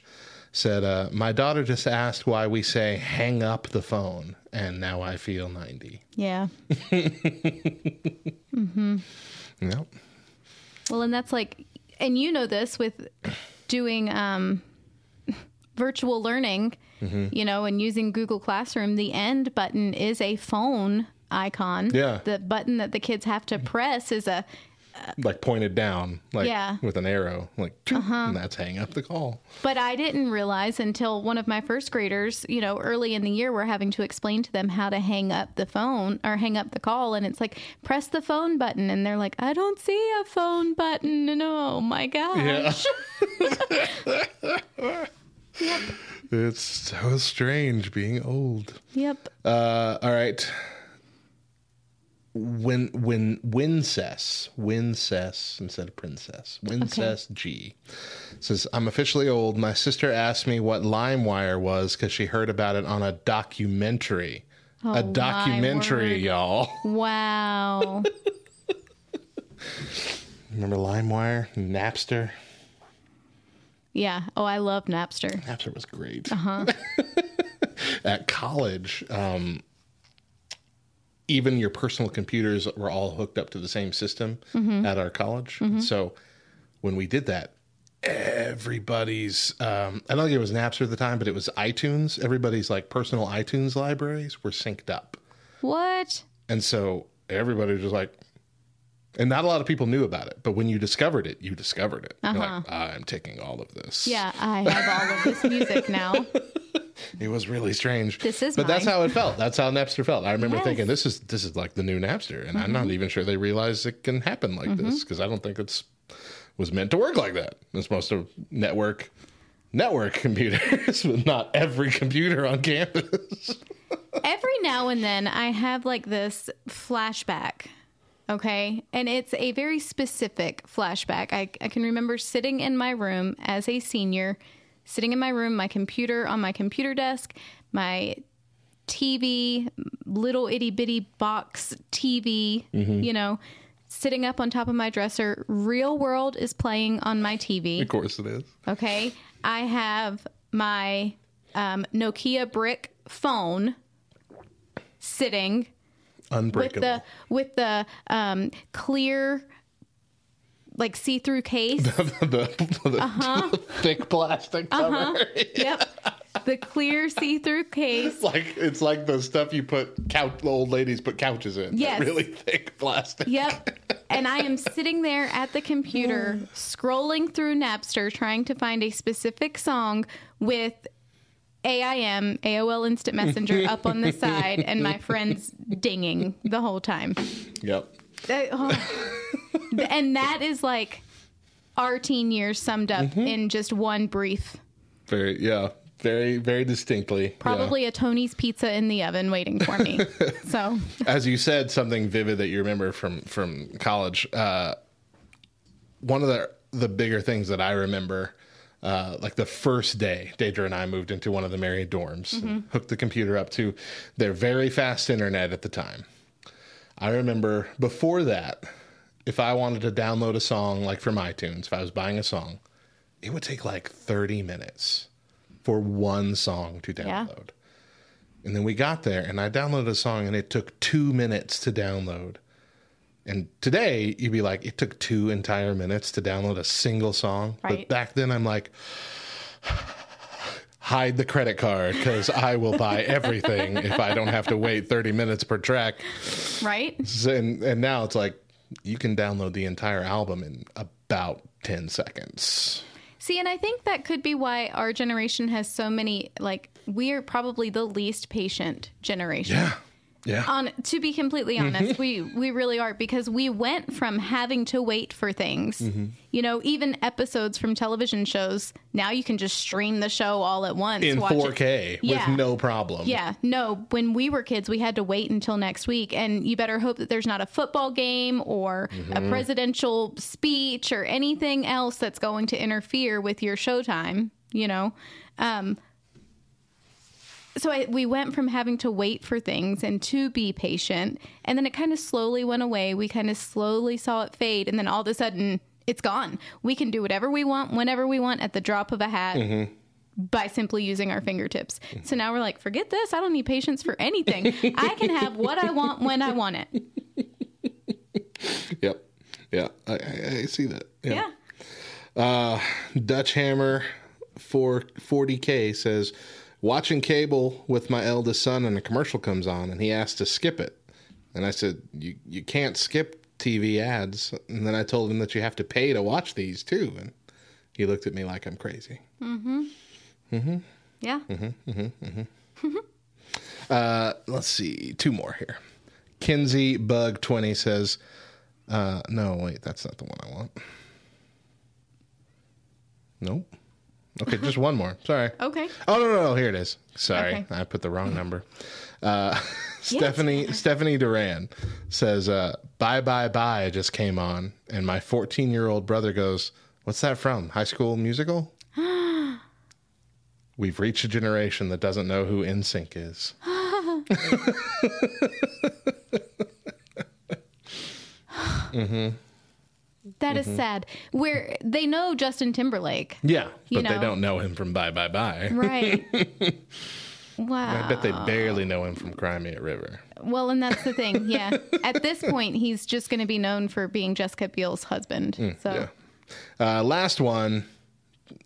said uh, my daughter just asked why we say hang up the phone and now I feel 90. Yeah. mm-hmm. Yep. Well, and that's like, and you know this with doing um, virtual learning, Mhm. you know, and using Google Classroom. The end button is a phone icon. Yeah. The button that the kids have to press is a Like pointed down like Yeah. with an arrow like Uh-huh. and that's hang up the call. But I didn't realize until one of my first graders, you know, early in the year, we're having to explain to them how to hang up the phone or hang up the call. And it's like, press the phone button. And they're like, I don't see a phone button. And oh my gosh. Yeah. It's so strange being old. Yep. Uh, all right. When when Wincess Wincess instead of princess Wincess G says I'm officially old. My sister asked me what LimeWire was because she heard about it on a documentary. Oh, a documentary, y'all. Wow. Remember LimeWire, Napster? yeah. Oh, I love Napster. Napster was great. Uh huh. at college, um, even your personal computers were all hooked up to the same system Mhm. at our college. Mhm. So when we did that, everybody's um, I don't think it was Napster at the time, but it was iTunes. Everybody's like personal iTunes libraries were synced up, What? and so everybody was just like. And not a lot of people knew about it, but when you discovered it, you discovered it. You're Uh-huh. like, I'm taking all of this. Yeah, I have all of this music now. It was really strange. This is but that's how it felt. That's how Napster felt. I remember Yes. thinking, this is this is like the new Napster, and I'm not Mhm. even sure they realize it can happen like this Mhm. because I don't think it's was meant to work like that. It's supposed to network network computers, but not every computer on campus. Every now and then I have like this flashback. Okay. And it's a very specific flashback. I, I can remember sitting in my room as a senior, sitting in my room, my computer on my computer desk, my TV, little itty bitty box TV, Mhm. you know, sitting up on top of my dresser. Real World is playing on my TV. of course, it is. Okay. I have my um, Nokia brick phone sitting with Unbreakable. the with the um, clear like see-through case. the the Uh-huh. thick plastic cover. Uh-huh. Yep. The clear see-through case. It's like it's like the stuff you put couch old ladies put couches in. Yes. really thick plastic. Yep. And I am sitting there at the computer scrolling through Napster trying to find a specific song with AIM, AOL Instant Messenger, up on the side and my friends dinging the whole time. Yep. That- oh. and that is like our teen years summed up Mm-hmm. in just one brief. Very yeah. Very very distinctly. yeah. Probably a Tony's pizza in the oven waiting for me. so as you said something vivid that you remember from from college uh one of the the bigger things that i remember uh like the first day deidre and i moved into one of the married dorms and Mhm. hooked the computer up to their very fast internet at the time i remember before that if i wanted to download a song like from itunes if i was buying a song it would take like 30 minutes for one song to Yeah. download and then we got there and I downloaded a song and it took two minutes to download. And today you'd be like, it took two entire minutes to download a single song. But back then I'm like, hide the credit card because I will buy everything if I don't have to wait 30 minutes per track. right? And, and now it's like, you can download the entire album in about 10 seconds. See, and I think that could be why our generation has so many like we are probably the least patient generation. Yeah. Yeah. On to be completely honest, we we really are because we went from having to wait for things. Mm-hmm. You know, even episodes from television shows. Now you can just stream the show all at once In watch it. 4K Yeah. with no problem. Yeah, no. When we were kids, we had to wait until next week, and you better hope that there's not a football game or a Mhm. presidential speech or anything else that's going to interfere with your showtime. You know, um, so I, we went from having to wait for things and to be patient, and then it kind of slowly went away. We kind of slowly saw it fade, and then all of a sudden, it's gone. We can do whatever we want, whenever we want, at the drop of a hat Mhm. by simply using our fingertips. So now we're like, forget this. I don't need patience for anything. I can have what I want when I want it. Yep. Yeah. I, I, I see that. Yeah. Uh, Dutch Hammer for 40K says, watching cable with my eldest son and a commercial comes on and he asked to skip it. And I said, you, you can't skip TV ads. And then I told him that you have to pay to watch these too. And he looked at me like I'm crazy. Mm-hmm. Mm-hmm. Yeah. Mm-hmm. Mm-hmm. Mm-hmm. Uh, let's see, two more here. Kinsey Bug 20 says, uh, no, wait, that's not the one I want. Nope. Okay, just one more. Sorry. Okay. Oh no, no, no, here it is. Sorry, Okay. I put the wrong number. Uh, Stephanie Stephanie Duran says, uh, "Bye bye bye" just came on, and my 14 year old brother goes, "What's that from? High School Musical?" We've reached a generation that doesn't know who NSYNC is. mm-hmm. That is Mhm. sad. Where they know Justin Timberlake. Yeah, You but they don't know him from Bye Bye Bye. Right. Wow. I bet they barely know him from Cry Me a River. Well, and that's the thing. Yeah. At this point, he's just going to be known for being Jessica Biel's husband. Mm, so, yeah. Uh, last one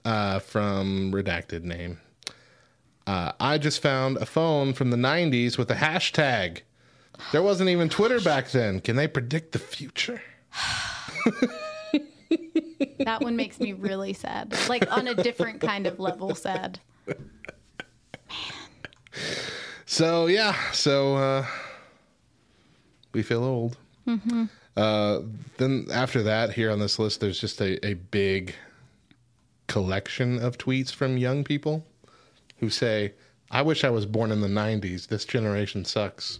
uh, from redacted name. Uh, I just found a phone from the 90s with a hashtag. There wasn't even Twitter back then. Can they predict the future? that one makes me really sad. Like on a different kind of level sad. Man. So, yeah. So, uh, we feel old. Mm-hmm. Uh, then after that, here on this list, there's just a, a big collection of tweets from young people who say, I wish I was born in the 90s. This generation sucks.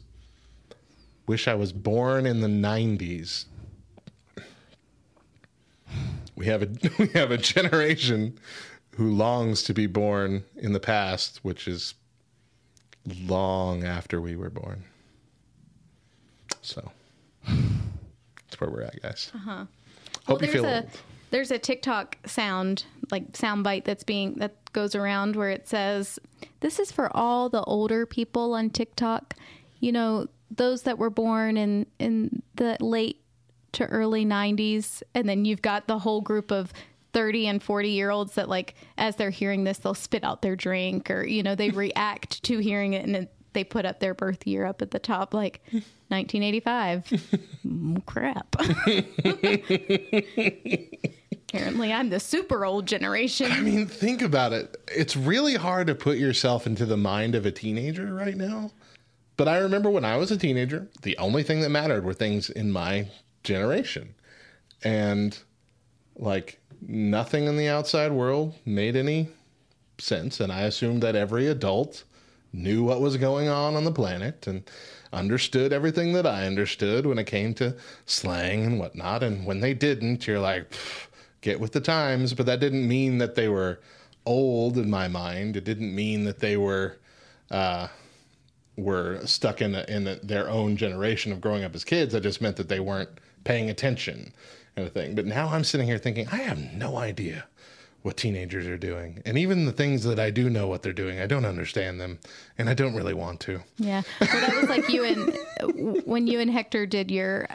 Wish I was born in the 90s. We have a we have a generation who longs to be born in the past, which is long after we were born. So that's where we're at, guys. Uh huh. Hope you feel a old. there's a TikTok sound like sound bite that's being that goes around where it says, "This is for all the older people on TikTok. You know, those that were born in in the late to early 90s and then you've got the whole group of 30 and 40 year olds that like as they're hearing this they'll spit out their drink or you know they react to hearing it and it, they put up their birth year up at the top like 1985 Mm, crap apparently i'm the super old generation I mean, think about it. It's really hard to put yourself into the mind of a teenager right now. But I remember when I was a teenager, the only thing that mattered were things in my generation. And like nothing in the outside world made any sense. And I assumed that every adult knew what was going on on the planet and understood everything that I understood when it came to slang and whatnot. And when they didn't, you're like, get with the times. But that didn't mean that they were old in my mind. It didn't mean that they were. Uh, were stuck in a, in a, their own generation of growing up as kids. That just meant that they weren't paying attention, kind of thing. But now I'm sitting here thinking, I have no idea what teenagers are doing, and even the things that I do know what they're doing, I don't understand them, and I don't really want to. Yeah. Well, that was like you and when you and Hector did your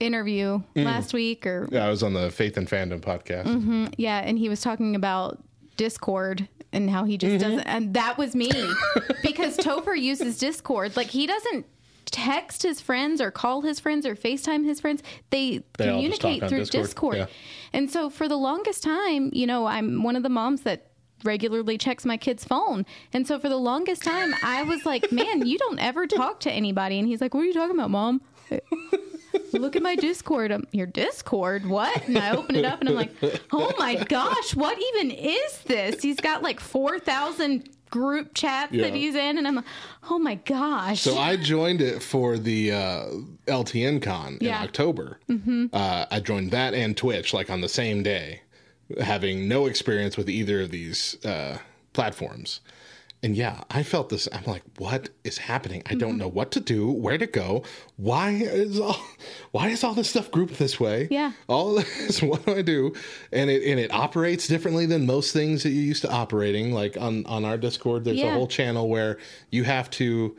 interview Mm. last week, or Yeah, I was on the Faith and Fandom podcast. hmm yeah, and he was talking about Discord and how he just Mm-hmm. doesn't, and that was me because Topher uses Discord. Like he doesn't text his friends or call his friends or FaceTime his friends. They, They communicate through Discord. Discord. Yeah. And so for the longest time, you know, I'm one of the moms that regularly checks my kid's phone. And so for the longest time, I was like, man, you don't ever talk to anybody. And he's like, what are you talking about, mom? Look at my Discord. Your Discord? What? And I open it up and I'm like, oh my gosh, what even is this? He's got like 4,000 group chat Yeah. that he's in. And I'm like, oh my gosh. So I joined it for the uh, LTN Con in Yeah. October. Mhm. Uh, I joined that and Twitch like on the same day, having no experience with either of these uh, platforms. And yeah, I felt this. I'm like, what is happening? I don't Mhm. know what to do, where to go. Why is all why is all this stuff grouped this way? Yeah. All this, what do I do? And it and it operates differently than most things that you used to operating. Like on on our Discord, there's a whole channel where you have to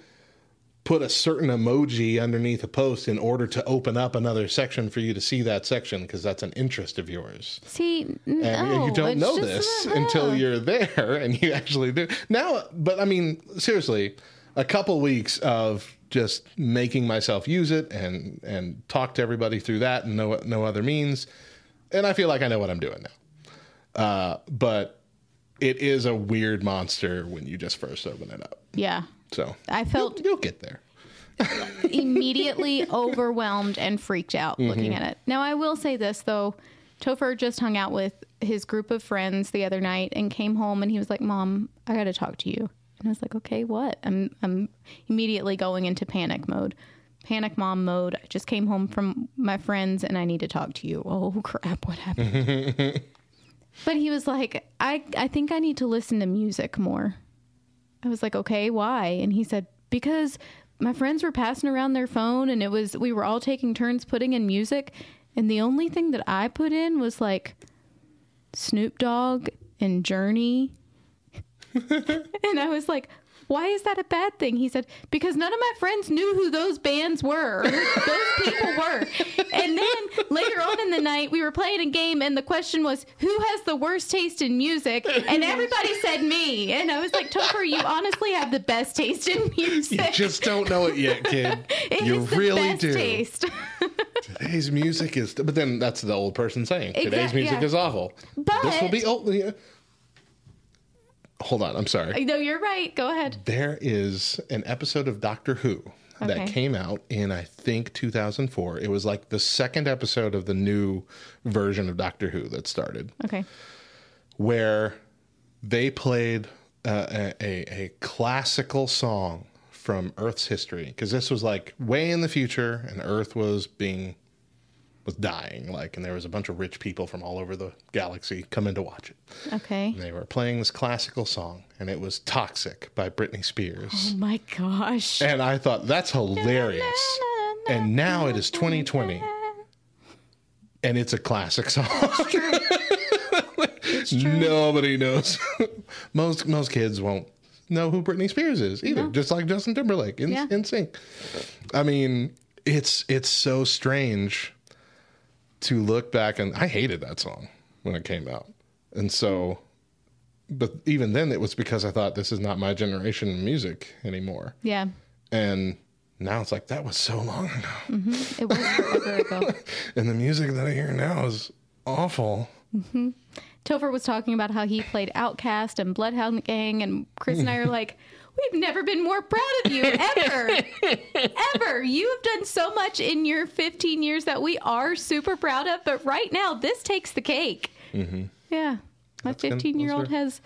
put a certain emoji underneath a post in order to open up another section for you to see that section because that's an interest of yours. See, And no, you don't know this until you're there and you actually do. Now, but I mean, seriously, a couple weeks of just making myself use it and and talk to everybody through that and no no other means, and I feel like I know what I'm doing now. Uh, but it is a weird monster when you just first open it up. Yeah. So I felt you'll, get there. immediately overwhelmed and freaked out looking Mhm. at it. Now, I will say this though. Topher just hung out with his group of friends the other night and came home and he was like, "Mom, I got to talk to you." And I was like, "Okay, what?" I'm I'm immediately going into panic mode. Panic mom mode. I just came home from my friends and I need to talk to you. Oh crap, what happened? But he was like, I, I think I need to listen to music more. I was like, okay, why? And he said, because my friends were passing around their phone and it was, we were all taking turns putting in music. And the only thing that I put in was like Snoop Dogg and Journey. and I was like, why is that a bad thing? He said, because none of my friends knew who those bands were, those people were. And then later on in the night, we were playing a game, and the question was, who has the worst taste in music? And everybody said me. And I was like, Topher, you honestly have the best taste in music. You just don't know it yet, kid. It you really do. taste. Today's music is, but then that's the old person saying today's Exact- music yeah. is awful. But- this will be old. Hold on, I'm sorry. no, you're right. Go ahead. There is an episode of Doctor Who Okay. that came out in I think 2004. It was like the second episode of the new version of Doctor Who that started. Okay. where they played uh, a, a, a classical song from Earth's history because this was like way in the future and Earth was being was dying like and there was a bunch of rich people from all over the galaxy coming to watch it Okay. and they were playing this classical song and it was Toxic by Britney Spears Oh my gosh. and I thought that's hilarious and now it is 2020 and it's a classic song Nobody knows. most most kids won't know who Britney Spears is either. Just like Justin Timberlake in, Yeah. NSYNC. I mean, it's it's so strange to look back and I hated that song when it came out. And so but even then it was because I thought this is not my generation of music anymore. Yeah. And now it's like that was so long ago. hmm It was forever ago. And the music that I hear now is awful. hmm Topher was talking about how he played OutKast and Bloodhound Gang, and Chris and I are like, we've never been more proud of you ever, ever. You have done so much in your 15 years that we are super proud of, but right now this takes the cake. Mm-hmm. Yeah, my 15 year old has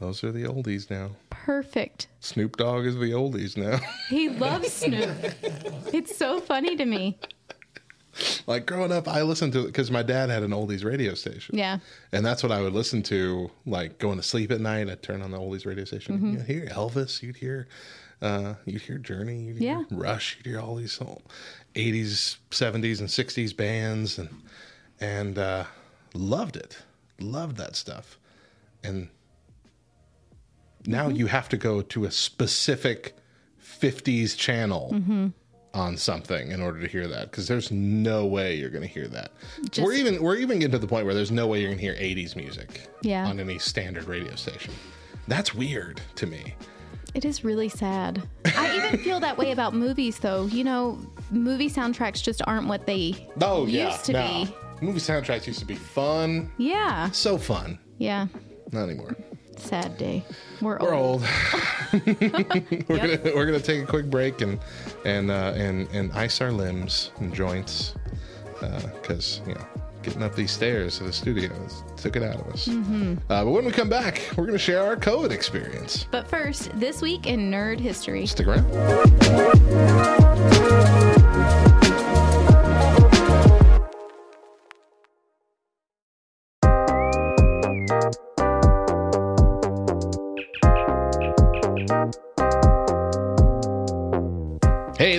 Those are the oldies now. perfect. Snoop Dogg is the oldies now. He loves Snoop. it's so funny to me. like growing up, I listened to it because my dad had an oldies radio station. Yeah. And that's what I would listen to, like going to sleep at night. I'd turn on the oldies radio station. Mhm. You'd hear Elvis. You'd hear, uh, you'd hear Journey. You'd hear Yeah. Rush. You'd hear all these old 80s, 70s, and 60s bands, and and uh, loved it. Loved that stuff. And now Mm-hmm. you have to go to a specific 50s channel hmm on something in order to hear that because there's no way you're going to hear that. Just- we're even we're even getting to the point where there's no way you're going to hear 80s music Yeah. on any standard radio station. That's weird to me. It is really sad. I even feel that way about movies, though. You know, movie soundtracks just aren't what they Oh used yeah, to no. be. Movie soundtracks used to be fun, Yeah. so fun. Yeah. Not anymore. Sad day. We're, We're old. old. we're gonna we're gonna take a quick break and and uh, and and ice our limbs and joints because you know getting up these stairs to the studio took it out of us. Mhm. Uh, but when we come back, we're gonna share our COVID experience. But first, this week in nerd history. Stick around.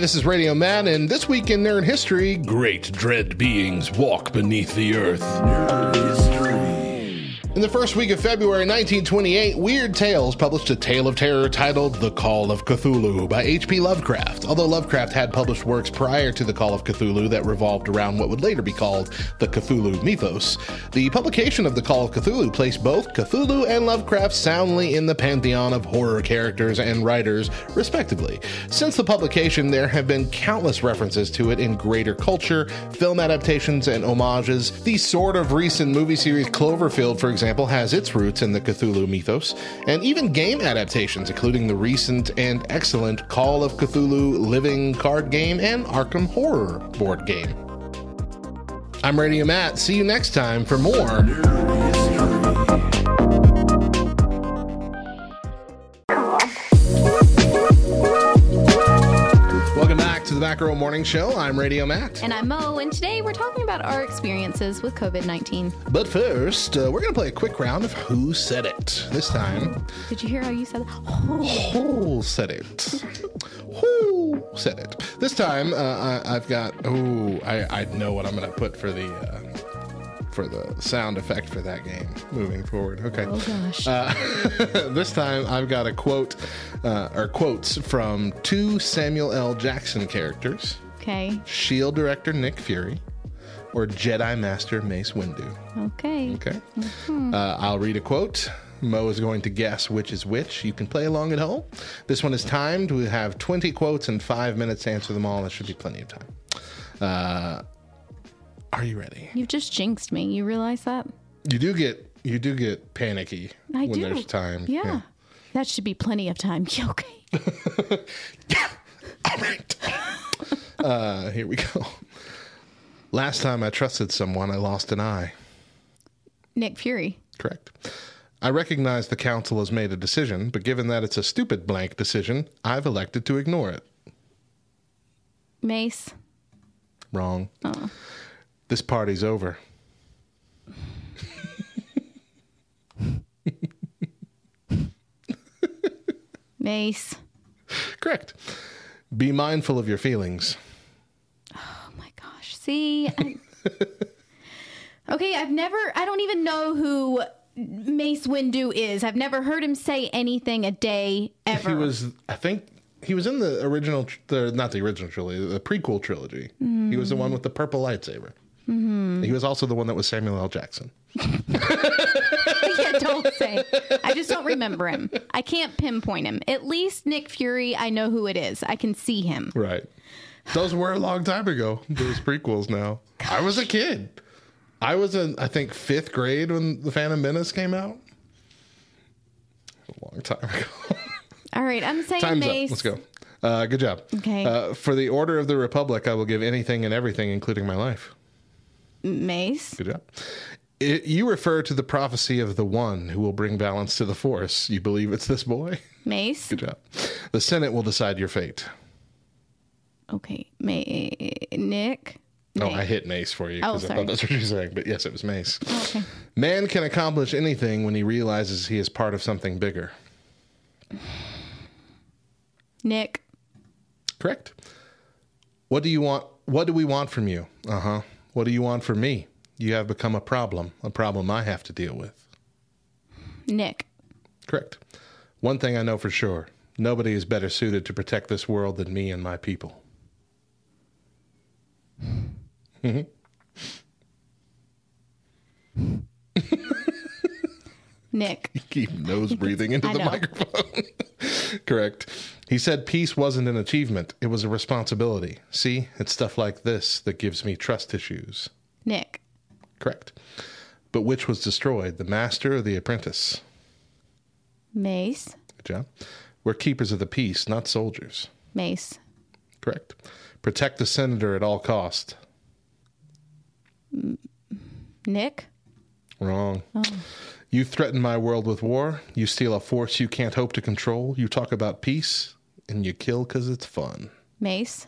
This is Radio Matt, and this week in Nerd History, great dread beings walk beneath the earth. In the first week of February 1928, Weird Tales published a tale of terror titled The Call of Cthulhu by H.P. Lovecraft. Although Lovecraft had published works prior to The Call of Cthulhu that revolved around what would later be called the Cthulhu mythos, the publication of The Call of Cthulhu placed both Cthulhu and Lovecraft soundly in the pantheon of horror characters and writers, respectively. Since the publication, there have been countless references to it in greater culture, film adaptations, and homages. The sort of recent movie series Cloverfield, for example, has its roots in the Cthulhu mythos, and even game adaptations, including the recent and excellent Call of Cthulhu living card game and Arkham Horror board game. I'm Radio Matt. See you next time for more. The Back Row Morning Show. I'm Radio Matt. And I'm Mo, and today we're talking about our experiences with COVID 19. But first, uh, we're going to play a quick round of Who Said It. This time, Did you hear how you said that? Who said it? Who said it? This time, uh, I, I've got. Oh, I, I know what I'm going to put for the uh, for the sound effect for that game moving forward. Okay. Oh, gosh. Uh, this time, I've got a quote uh, or quotes from two Samuel L. Jackson characters: Okay. Shield director Nick Fury or Jedi Master Mace Windu. Okay. Okay. Mhm. Uh, I'll read a quote. Mo is going to guess which is which. You can play along at home. This one is timed. We have 20 quotes and five minutes to answer them all. That should be plenty of time. Uh, are you ready? You've just jinxed me. You realize that? You do get you do get panicky I when do. there's time. Yeah. That should be plenty of time. Okay. Uh, here we go. Last time I trusted someone, I lost an eye. Nick Fury. Correct. I recognize the council has made a decision, but given that it's a stupid blank decision, I've elected to ignore it. Mace. Wrong. Oh. This party's over. Mace. Correct. Be mindful of your feelings. Oh my gosh. See? I- okay, I've never, I don't even know who Mace Windu is. I've never heard him say anything a day ever. He was, I think, he was in the original, the, not the original trilogy, the prequel trilogy. Mm. He was the one with the purple lightsaber. Mhm. He was also the one that was Samuel L. Jackson. yeah, don't say. I just don't remember him. I can't pinpoint him. At least Nick Fury, I know who it is. I can see him. Right. Those were a long time ago. Those prequels now. I was a kid. I was in, I think, fifth grade when The Phantom Menace came out. A long time ago. All right, I'm saying Time's Mace. up. Let's go. Uh, good job. Okay. Uh, for the Order of the Republic, I will give anything and everything, including my life. Mace. Good job. It, you refer to the prophecy of the one who will bring balance to the force. You believe it's this boy? Mace. Good job. The Senate will decide your fate. Okay, May Nick. Oh, I hit Mace for you Oh, because I thought that's what you were saying. But yes, it was Mace. Okay. Man can accomplish anything when he realizes he is part of something bigger. Nick. Correct. What do you want? What do we want from you? Uh huh. What do you want from me? You have become a problem, a problem I have to deal with. Nick. Correct. One thing I know for sure nobody is better suited to protect this world than me and my people. Mhm. Nick. Keep nose breathing into I the know. microphone. Correct. He said peace wasn't an achievement, it was a responsibility. See, it's stuff like this that gives me trust issues. Nick. Correct. But which was destroyed, the master or the apprentice? Mace. Good job. We're keepers of the peace, not soldiers. Mace. Correct. Protect the senator at all cost. Nick. Wrong. Oh. You threaten my world with war. You steal a force you can't hope to control. You talk about peace, and you kill because it's fun. Mace.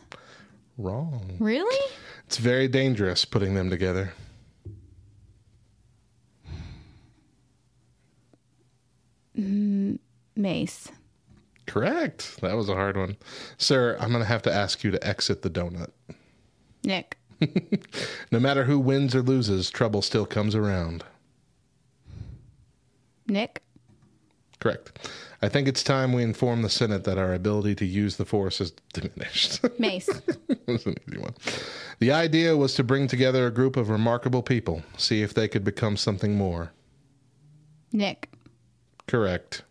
Wrong. Really? It's very dangerous putting them together. Mm, Mace. Correct. That was a hard one. Sir, I'm going to have to ask you to exit the donut. Nick. No matter who wins or loses, trouble still comes around. Nick. Correct. I think it's time we inform the Senate that our ability to use the force is diminished. Mace. That's an easy one. The idea was to bring together a group of remarkable people, see if they could become something more. Nick. Correct.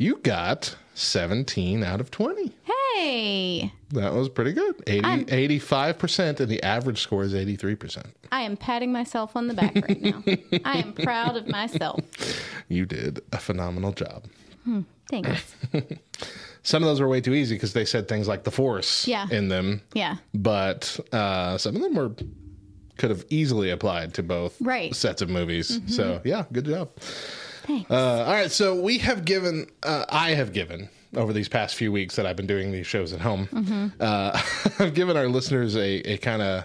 You got 17 out of 20. Hey. That was pretty good. 80, I'm- 85%, and the average score is 83%. I am patting myself on the back right now. I am proud of myself. You did a phenomenal job. Thanks. Some of those were way too easy because they said things like the force Yeah. in them, Yeah. but uh, some of them were could have easily applied to both Right. sets of movies. So yeah, good job. Thanks. Uh, all right, so we have given, uh, I have given over these past few weeks that I've been doing these shows at home. Mm-hmm. Uh, I've given our listeners a, a kind of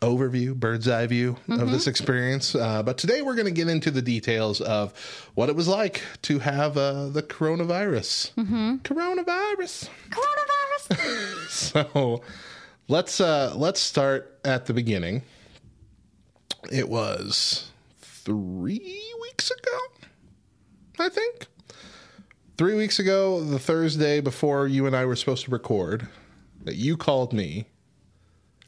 overview, bird's eye view of Mm-hmm. this experience. Uh, but today we're going to get into the details of what it was like to have uh, the coronavirus. Mm-hmm. Coronavirus. Coronavirus. So let's uh, let's start at the beginning. It was three weeks ago, I think. Three weeks ago, the Thursday before you and I were supposed to record, that you called me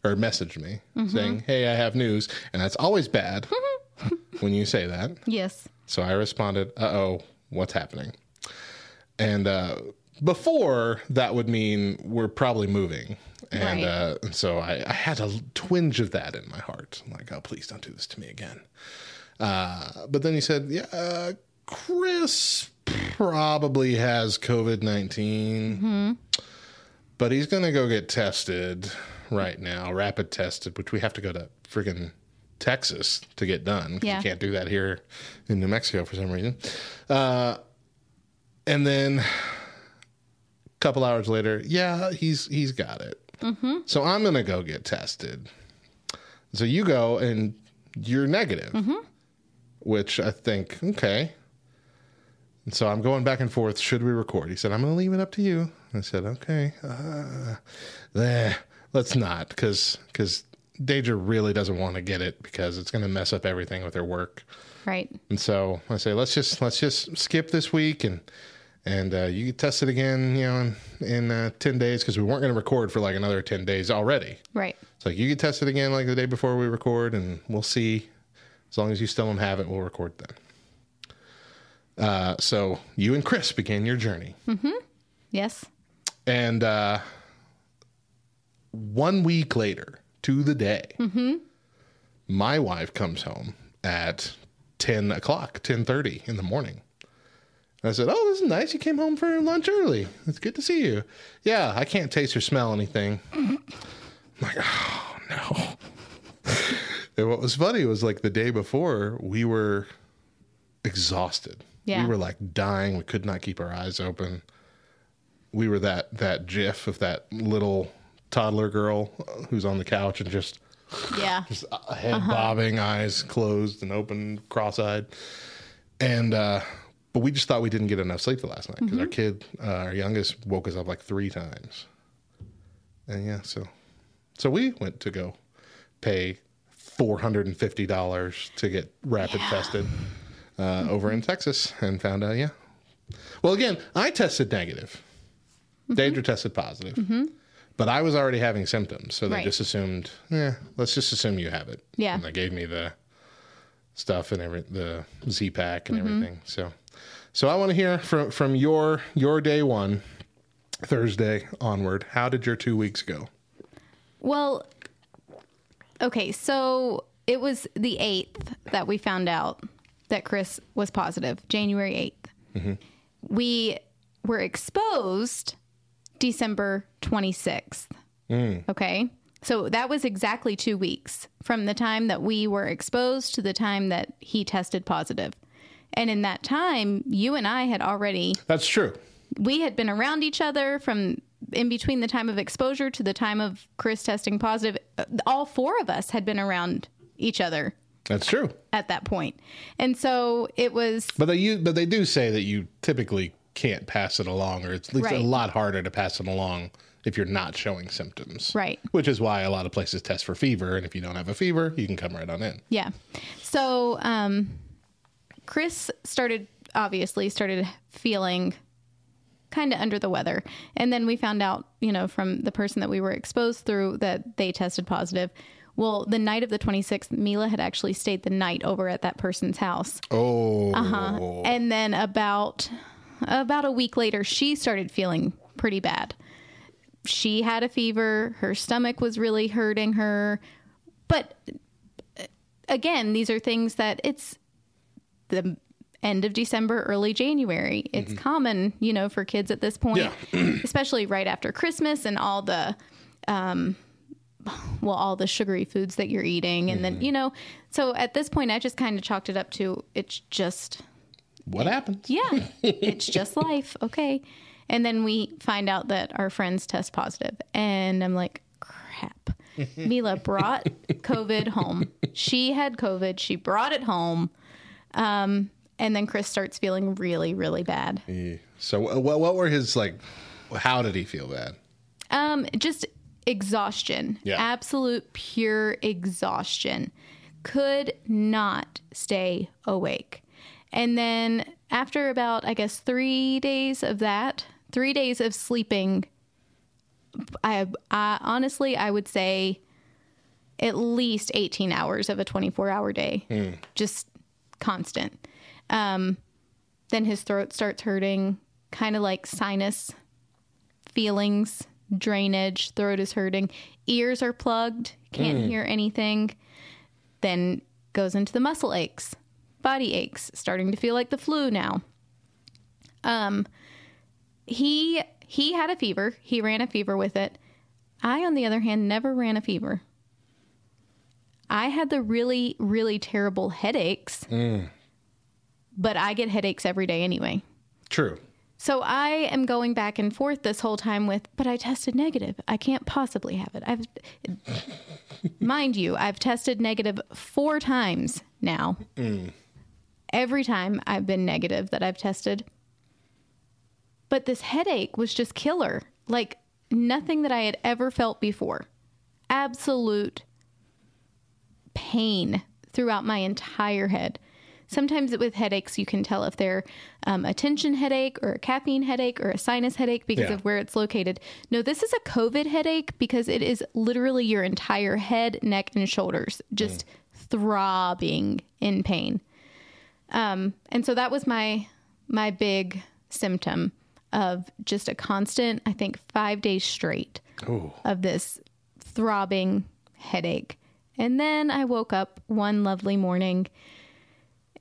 or messaged me saying, "Hey, I have news," and that's always bad when you say that. yes. So I responded, "Uh oh, what's happening?" And uh, before that would mean we're probably moving, and Right. uh, so I, I had a twinge of that in my heart. I'm like, "Oh, please don't do this to me again." Uh, but then he said, "Yeah, uh, Chris probably has COVID 19 but he's gonna go get tested right now, rapid tested, which we have to go to friggin' Texas to get done. Yeah. You can't do that here in New Mexico for some reason. Uh, and then a couple hours later, yeah, he's he's got it. So I'm gonna go get tested. So you go and you're negative, which I think okay. And so I'm going back and forth. Should we record? He said, I'm going to leave it up to you. I said, okay. Uh, eh, let's not because because Deja really doesn't want to get it because it's going to mess up everything with her work. Right. And so I say, let's just let's just skip this week and and uh, you can test it again, you know, in, in uh, ten days because we weren't going to record for like another ten days already. Right. Like you can test it again like the day before we record, and we'll see. As long as you still don't have it, we'll record then. Uh, so you and Chris began your journey, Yes. and uh, one week later, to the day, my wife comes home at ten o'clock, ten thirty in the morning. And I said, "Oh, this is nice. You came home for lunch early. It's good to see you." Yeah, I can't taste or smell anything. I'm like, oh no. and what was funny was like the day before, we were exhausted. Yeah. We were like dying. We could not keep our eyes open. We were that that gif of that little toddler girl uh, who's on the couch and just Yeah. just a head bobbing, eyes closed and open, cross-eyed. And uh but we just thought we didn't get enough sleep the last night because our kid, uh, our youngest, woke us up like three times. And yeah, so so we went to go pay four hundred and fifty dollars to get rapid tested uh, over in Texas, and found out yeah. Well, again, I tested negative. Mm-hmm. Deidre tested positive. Mm-hmm. But I was already having symptoms, so they Right. just assumed, yeah, let's just assume you have it. Yeah. And they gave me the stuff and every the Z-Pak and mm-hmm. everything. So, so I want to hear from from your your day one, Thursday onward. How did your two weeks go? Well, okay, so it was the 8th that we found out that Chris was positive, January 8th. Mm-hmm. We were exposed December 26th. Mm. Okay. So that was exactly two weeks from the time that we were exposed to the time that he tested positive. And in that time, you and I had already, That's true. we had been around each other from in between the time of exposure to the time of Chris testing positive. Uh, All four of us had been around each other That's true. at that point. And so it was But they you but they do say that you typically can't pass it along, or it's at least a lot harder to pass it along if you're not showing symptoms. Right. Which is why a lot of places test for fever, and if you don't have a fever, you can come right on in. Yeah. So um, Chris started obviously started feeling kind of under the weather, and then we found out, you know, from the person that we were exposed through that they tested positive. Well, the night of the 26th, Mila had actually stayed the night over at that person's house. Oh. Uh-huh. And then about about a week later, she started feeling pretty bad. She had a fever, her stomach was really hurting her. But uh, again, these are things that it's the end of December, early January. It's common, you know, for kids at this point, especially right after Christmas and all the um well, all the sugary foods that you're eating and then, you know, so at this point I just kind of chalked it up to it's just What happens? yeah, it's just life. Okay. And then we find out that our friends test positive, and I'm like, crap. Mila brought COVID home. She had COVID. She brought it home. Um, and then Chris starts feeling really, really bad. So what what were his like? How did he feel bad? Um, just exhaustion. Yeah. Absolute pure exhaustion. Could not stay awake. And then after about, I guess, three days of that, three days of sleeping, I, I honestly, I would say at least 18 hours of a 24 hour day. Just constant. Um, then his throat starts hurting, kind of like sinus feelings, drainage, throat is hurting, ears are plugged, can't Mm. hear anything. Then goes into the muscle aches, body aches, starting to feel like the flu now. Um he he had a fever. He ran a fever with it. I on the other hand never ran a fever. I had the really really terrible headaches, Mm. But I get headaches every day anyway. True. So I am going back and forth this whole time with, but I tested negative. I can't possibly have it. I've, mind you, I've tested negative four times now. Mm. Every time I've been negative that I've tested. But this headache was just killer. Like nothing that I had ever felt before. Absolute pain throughout my entire head. Sometimes with headaches, you can tell if they're um, a tension headache or a caffeine headache or a sinus headache because Yeah. of where it's located. No, this is a COVID headache because it is literally your entire head, neck, and shoulders just throbbing in pain. Um, and so that was my my big symptom of just a constant, I think, five days straight Oh. of this throbbing headache. And then I woke up one lovely morning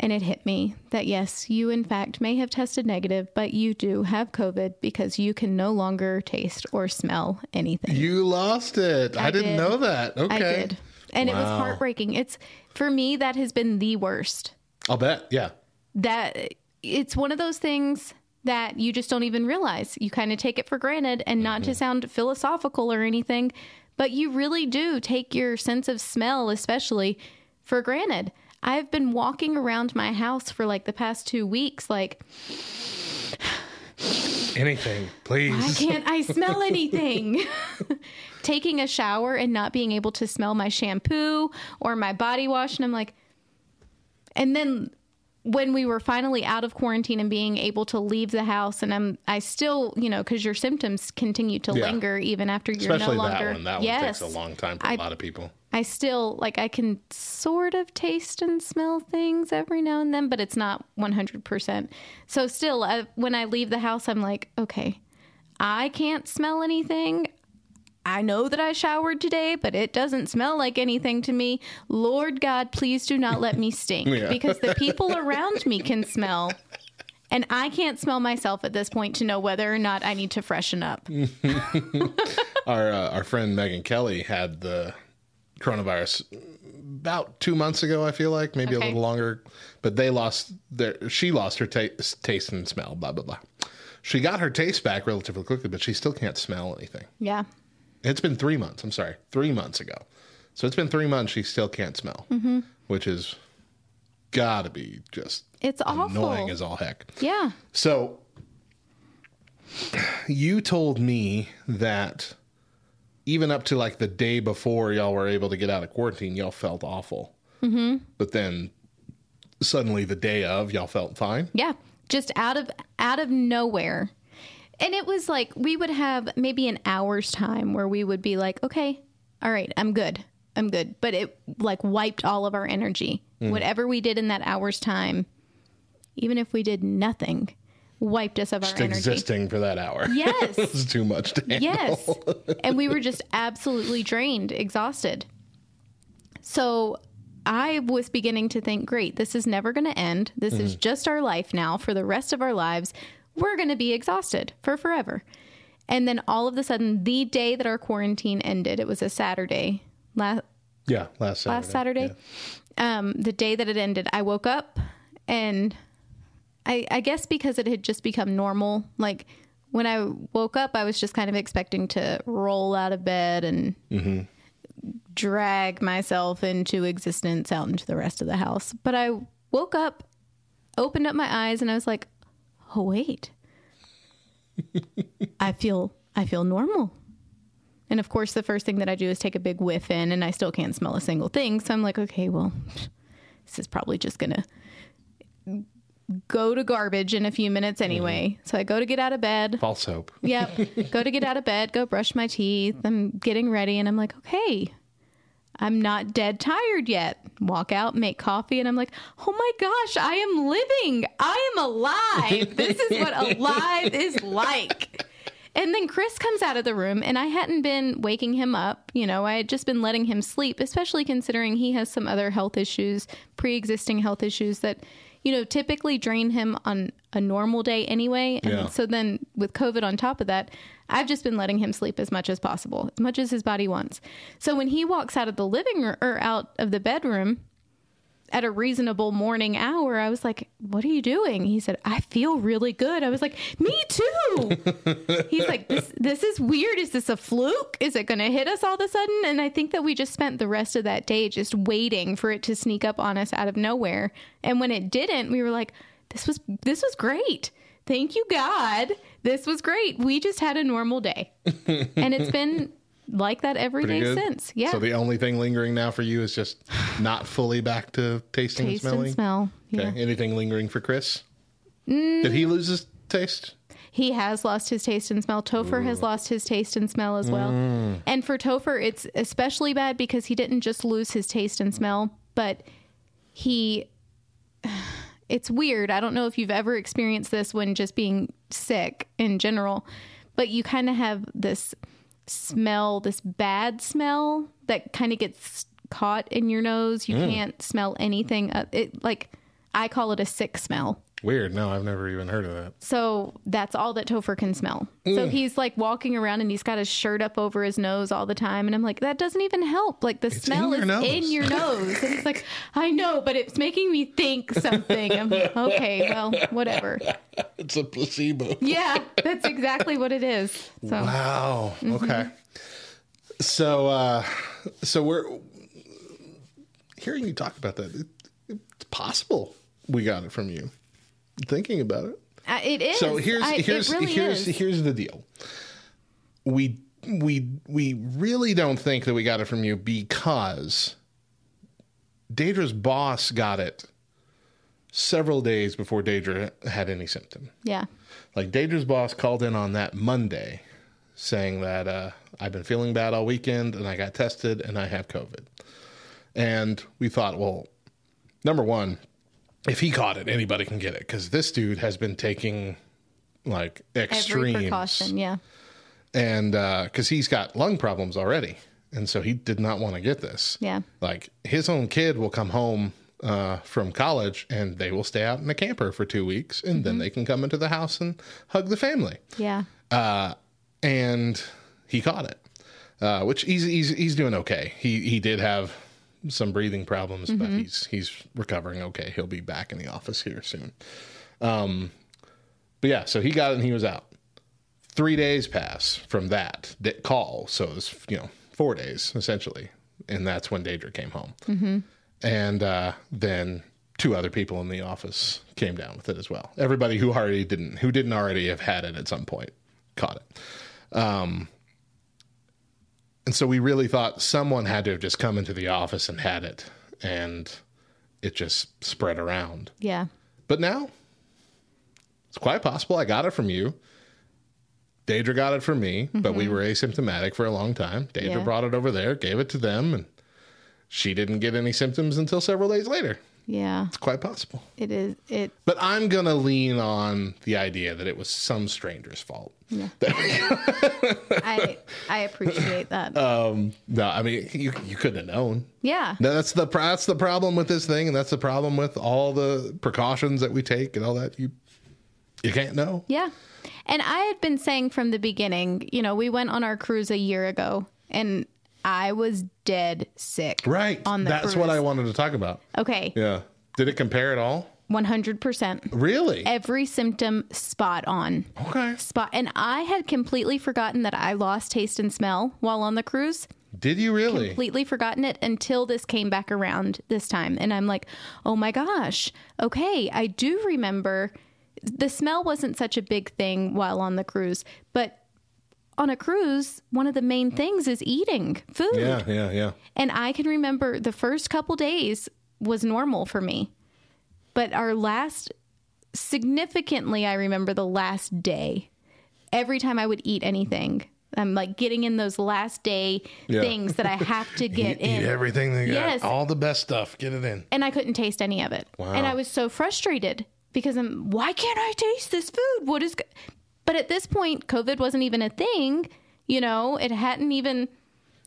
and it hit me that yes, you in fact may have tested negative, but you do have COVID because you can no longer taste or smell anything. You lost it. I, didn't did. know that. Okay. I did. And it was heartbreaking. It's for me that has been the worst. I'll bet. Yeah. That it's one of those things that you just don't even realize. You kind of take it for granted and not Mm-hmm. to sound philosophical or anything, but you really do take your sense of smell especially for granted. I've been walking around my house for like the past 2 weeks like Anything, please. why can't I smell anything? Taking a shower and not being able to smell my shampoo or my body wash. And I'm like, and then when we were finally out of quarantine and being able to leave the house, and I'm, I still, you know, because your symptoms continue to Yeah. linger even after you're Especially no longer. that one. That yes, one takes a long time for a I- lot of people. I still like I can sort of taste and smell things every now and then, but it's not 100%. So still uh, when I leave the house I'm like, okay, I can't smell anything. I know that I showered today, but it doesn't smell like anything to me. Lord God, please do not let me stink Yeah. because the people around me can smell. And I can't smell myself at this point to know whether or not I need to freshen up. our uh, our friend Megan Kelly had the coronavirus about two months ago. I feel like maybe Okay. a little longer, but they lost their. She lost her ta- taste and smell. Blah blah blah. She got her taste back relatively quickly, but she still can't smell anything. Yeah. It's been three months. I'm sorry, three months ago. So it's been three months. She still can't smell, hmm which is gotta be just It's awful. annoying as all heck. Yeah. So you told me that even up to like the day before y'all were able to get out of quarantine, y'all felt awful. hmm But then suddenly the day of, y'all felt fine. Yeah, just out of out of nowhere. And it was like we would have maybe an hour's time where we would be like, "Okay, all right, I'm good. I'm good." But it like wiped all of our energy. Mm. Whatever we did in that hour's time, even if we did nothing, wiped us of our energy. existing for that hour. Yes. it's too much to handle. Yes. and we were just absolutely drained, exhausted. So I was beginning to think, great, this is never going to end. This is Mm. just our life now for the rest of our lives. We're going to be exhausted for forever. And then all of a sudden, the day that our quarantine ended, it was a Saturday. La- Yeah, last Saturday. last Saturday. Um, the day that it ended, I woke up and I, I guess because it had just become normal. Like when I woke up, I was just kind of expecting to roll out of bed and Mm-hmm. drag myself into existence out into the rest of the house. But I woke up, opened up my eyes, and I was like, "Oh wait, I feel I feel normal." And of course, the first thing that I do is take a big whiff in, and I still can't smell a single thing. So I'm like, "Okay, well, this is probably just gonna." Go to garbage in a few minutes mm-hmm. anyway. So I go to get out of bed. False hope. Yep. go to get out of bed, go brush my teeth. I'm getting ready and I'm like, okay, I'm not dead tired yet. Walk out, make coffee, and I'm like, oh my gosh, I am living. I am alive. This is what alive is like. And then Chris comes out of the room, and I hadn't been waking him up. You know, I had just been letting him sleep, especially considering he has some other health issues, pre existing health issues that, you know, typically drain him on a normal day anyway. And Yeah. so then with COVID on top of that, I've just been letting him sleep as much as possible, as much as his body wants. So when he walks out of the living room or out of the bedroom at a reasonable morning hour, I was like, What are you doing? He said, I feel really good. I was like, Me too. He's like, this, this is weird. Is this a fluke? Is it going to hit us all of a sudden? And I think that we just spent the rest of that day just waiting for it to sneak up on us out of nowhere. And when it didn't, we were like, this was this was great. Thank you God. This was great. We just had a normal day. and it's been like that every Pretty day good. since. Yeah. So the only thing lingering now for you is just not fully back to tasting Taste and smelling. and smell. Yeah. Okay. Anything lingering for Chris? Mm, Did he lose his taste? He has lost his taste and smell. Topher has lost his taste and smell as well. Mm. And for Topher, it's especially bad because he didn't just lose his taste and smell, but he. It's weird. I don't know if you've ever experienced this when just being sick in general, but you kind of have this smell, this bad smell that kind of gets caught in your nose. You Mm. can't smell anything. Uh, It like I call it a sick smell. Weird. No, I've never even heard of that. So that's all that Topher can smell. So Mm. he's like walking around and he's got his shirt up over his nose all the time. And I'm like, that doesn't even help. Like the smell in is nose. in your nose. And he's like, I know, but it's making me think something. I'm like, okay, well, whatever. It's a placebo. Yeah, that's exactly what it is. So Wow. Mhm. Okay. So, uh, so we're hearing you talk about that. It, it's possible we got it from you. Thinking about it. uh, it is. So here's I- here's really here's is. here's the deal. We we we really don't think that we got it from you because Daedra's boss got it several days before Daedra had any symptom. Yeah. Like Daedra's boss called in on that Monday saying that uh, I've been feeling bad all weekend and I got tested and I have COVID. And we thought, well, number one, if he caught it, anybody can get it because this dude has been taking like extreme precaution. Yeah. and because he's got lung problems already, and so he did not want to get this. Yeah. Like his own kid will come home uh, from college and they will stay out in a camper for two weeks, and then they can come into the house and hug the family. Yeah. Uh, and he caught it, uh, which he's, he's he's doing okay. He he did have some breathing problems, but Mhm. he's he's recovering okay. He'll be back in the office here soon. Um, but yeah, so he got it and he was out. Three days pass from that, that call, so it was you know four days essentially, and that's when Daedra came home, Mm-hmm. and uh, then two other people in the office came down with it as well. Everybody who already didn't, who didn't already have had it at some point, caught it. Um, and so we really thought someone had to have just come into the office and had it, and it just spread around. Yeah. But now it's quite possible I got it from you. Daedra got it from me, but we Mhm. were asymptomatic for a long time. Daedra Yeah. brought it over there, gave it to them, and she didn't get any symptoms until several days later. Yeah. It's quite possible. It is. It. But I'm going to lean on the idea that it was some stranger's fault. Yeah. I I appreciate that. Um, no, I mean, you, you couldn't have known. Yeah. No, That's the that's the problem with this thing, and that's the problem with all the precautions that we take and all that. You you can't know. Yeah. And I had been saying from the beginning, you know, we went on our cruise a year ago and I was dead sick. Right. On the That's cruise. what I wanted to talk about. Okay. Yeah. Did it compare at all? 100%. Really? Every symptom spot on. Okay. Spot. And I had completely forgotten that I lost taste and smell while on the cruise. Did you really? Completely forgotten it until this came back around this time. And I'm like, oh my gosh. Okay. I do remember the smell wasn't such a big thing while on the cruise, but on a cruise, one of the main things is eating food. Yeah, yeah, yeah. And I can remember the first couple days was normal for me. But our last, significantly, I remember the last day. Every time I would eat anything, I'm like getting in those last day Yeah. things that I have to get eat, in. Eat everything they got. Yes. All the best stuff. Get it in. and I couldn't taste any of it. Wow. And I was so frustrated because I'm, why can't I taste this food? What is, go-" but at this point, COVID wasn't even a thing. You know, it hadn't even,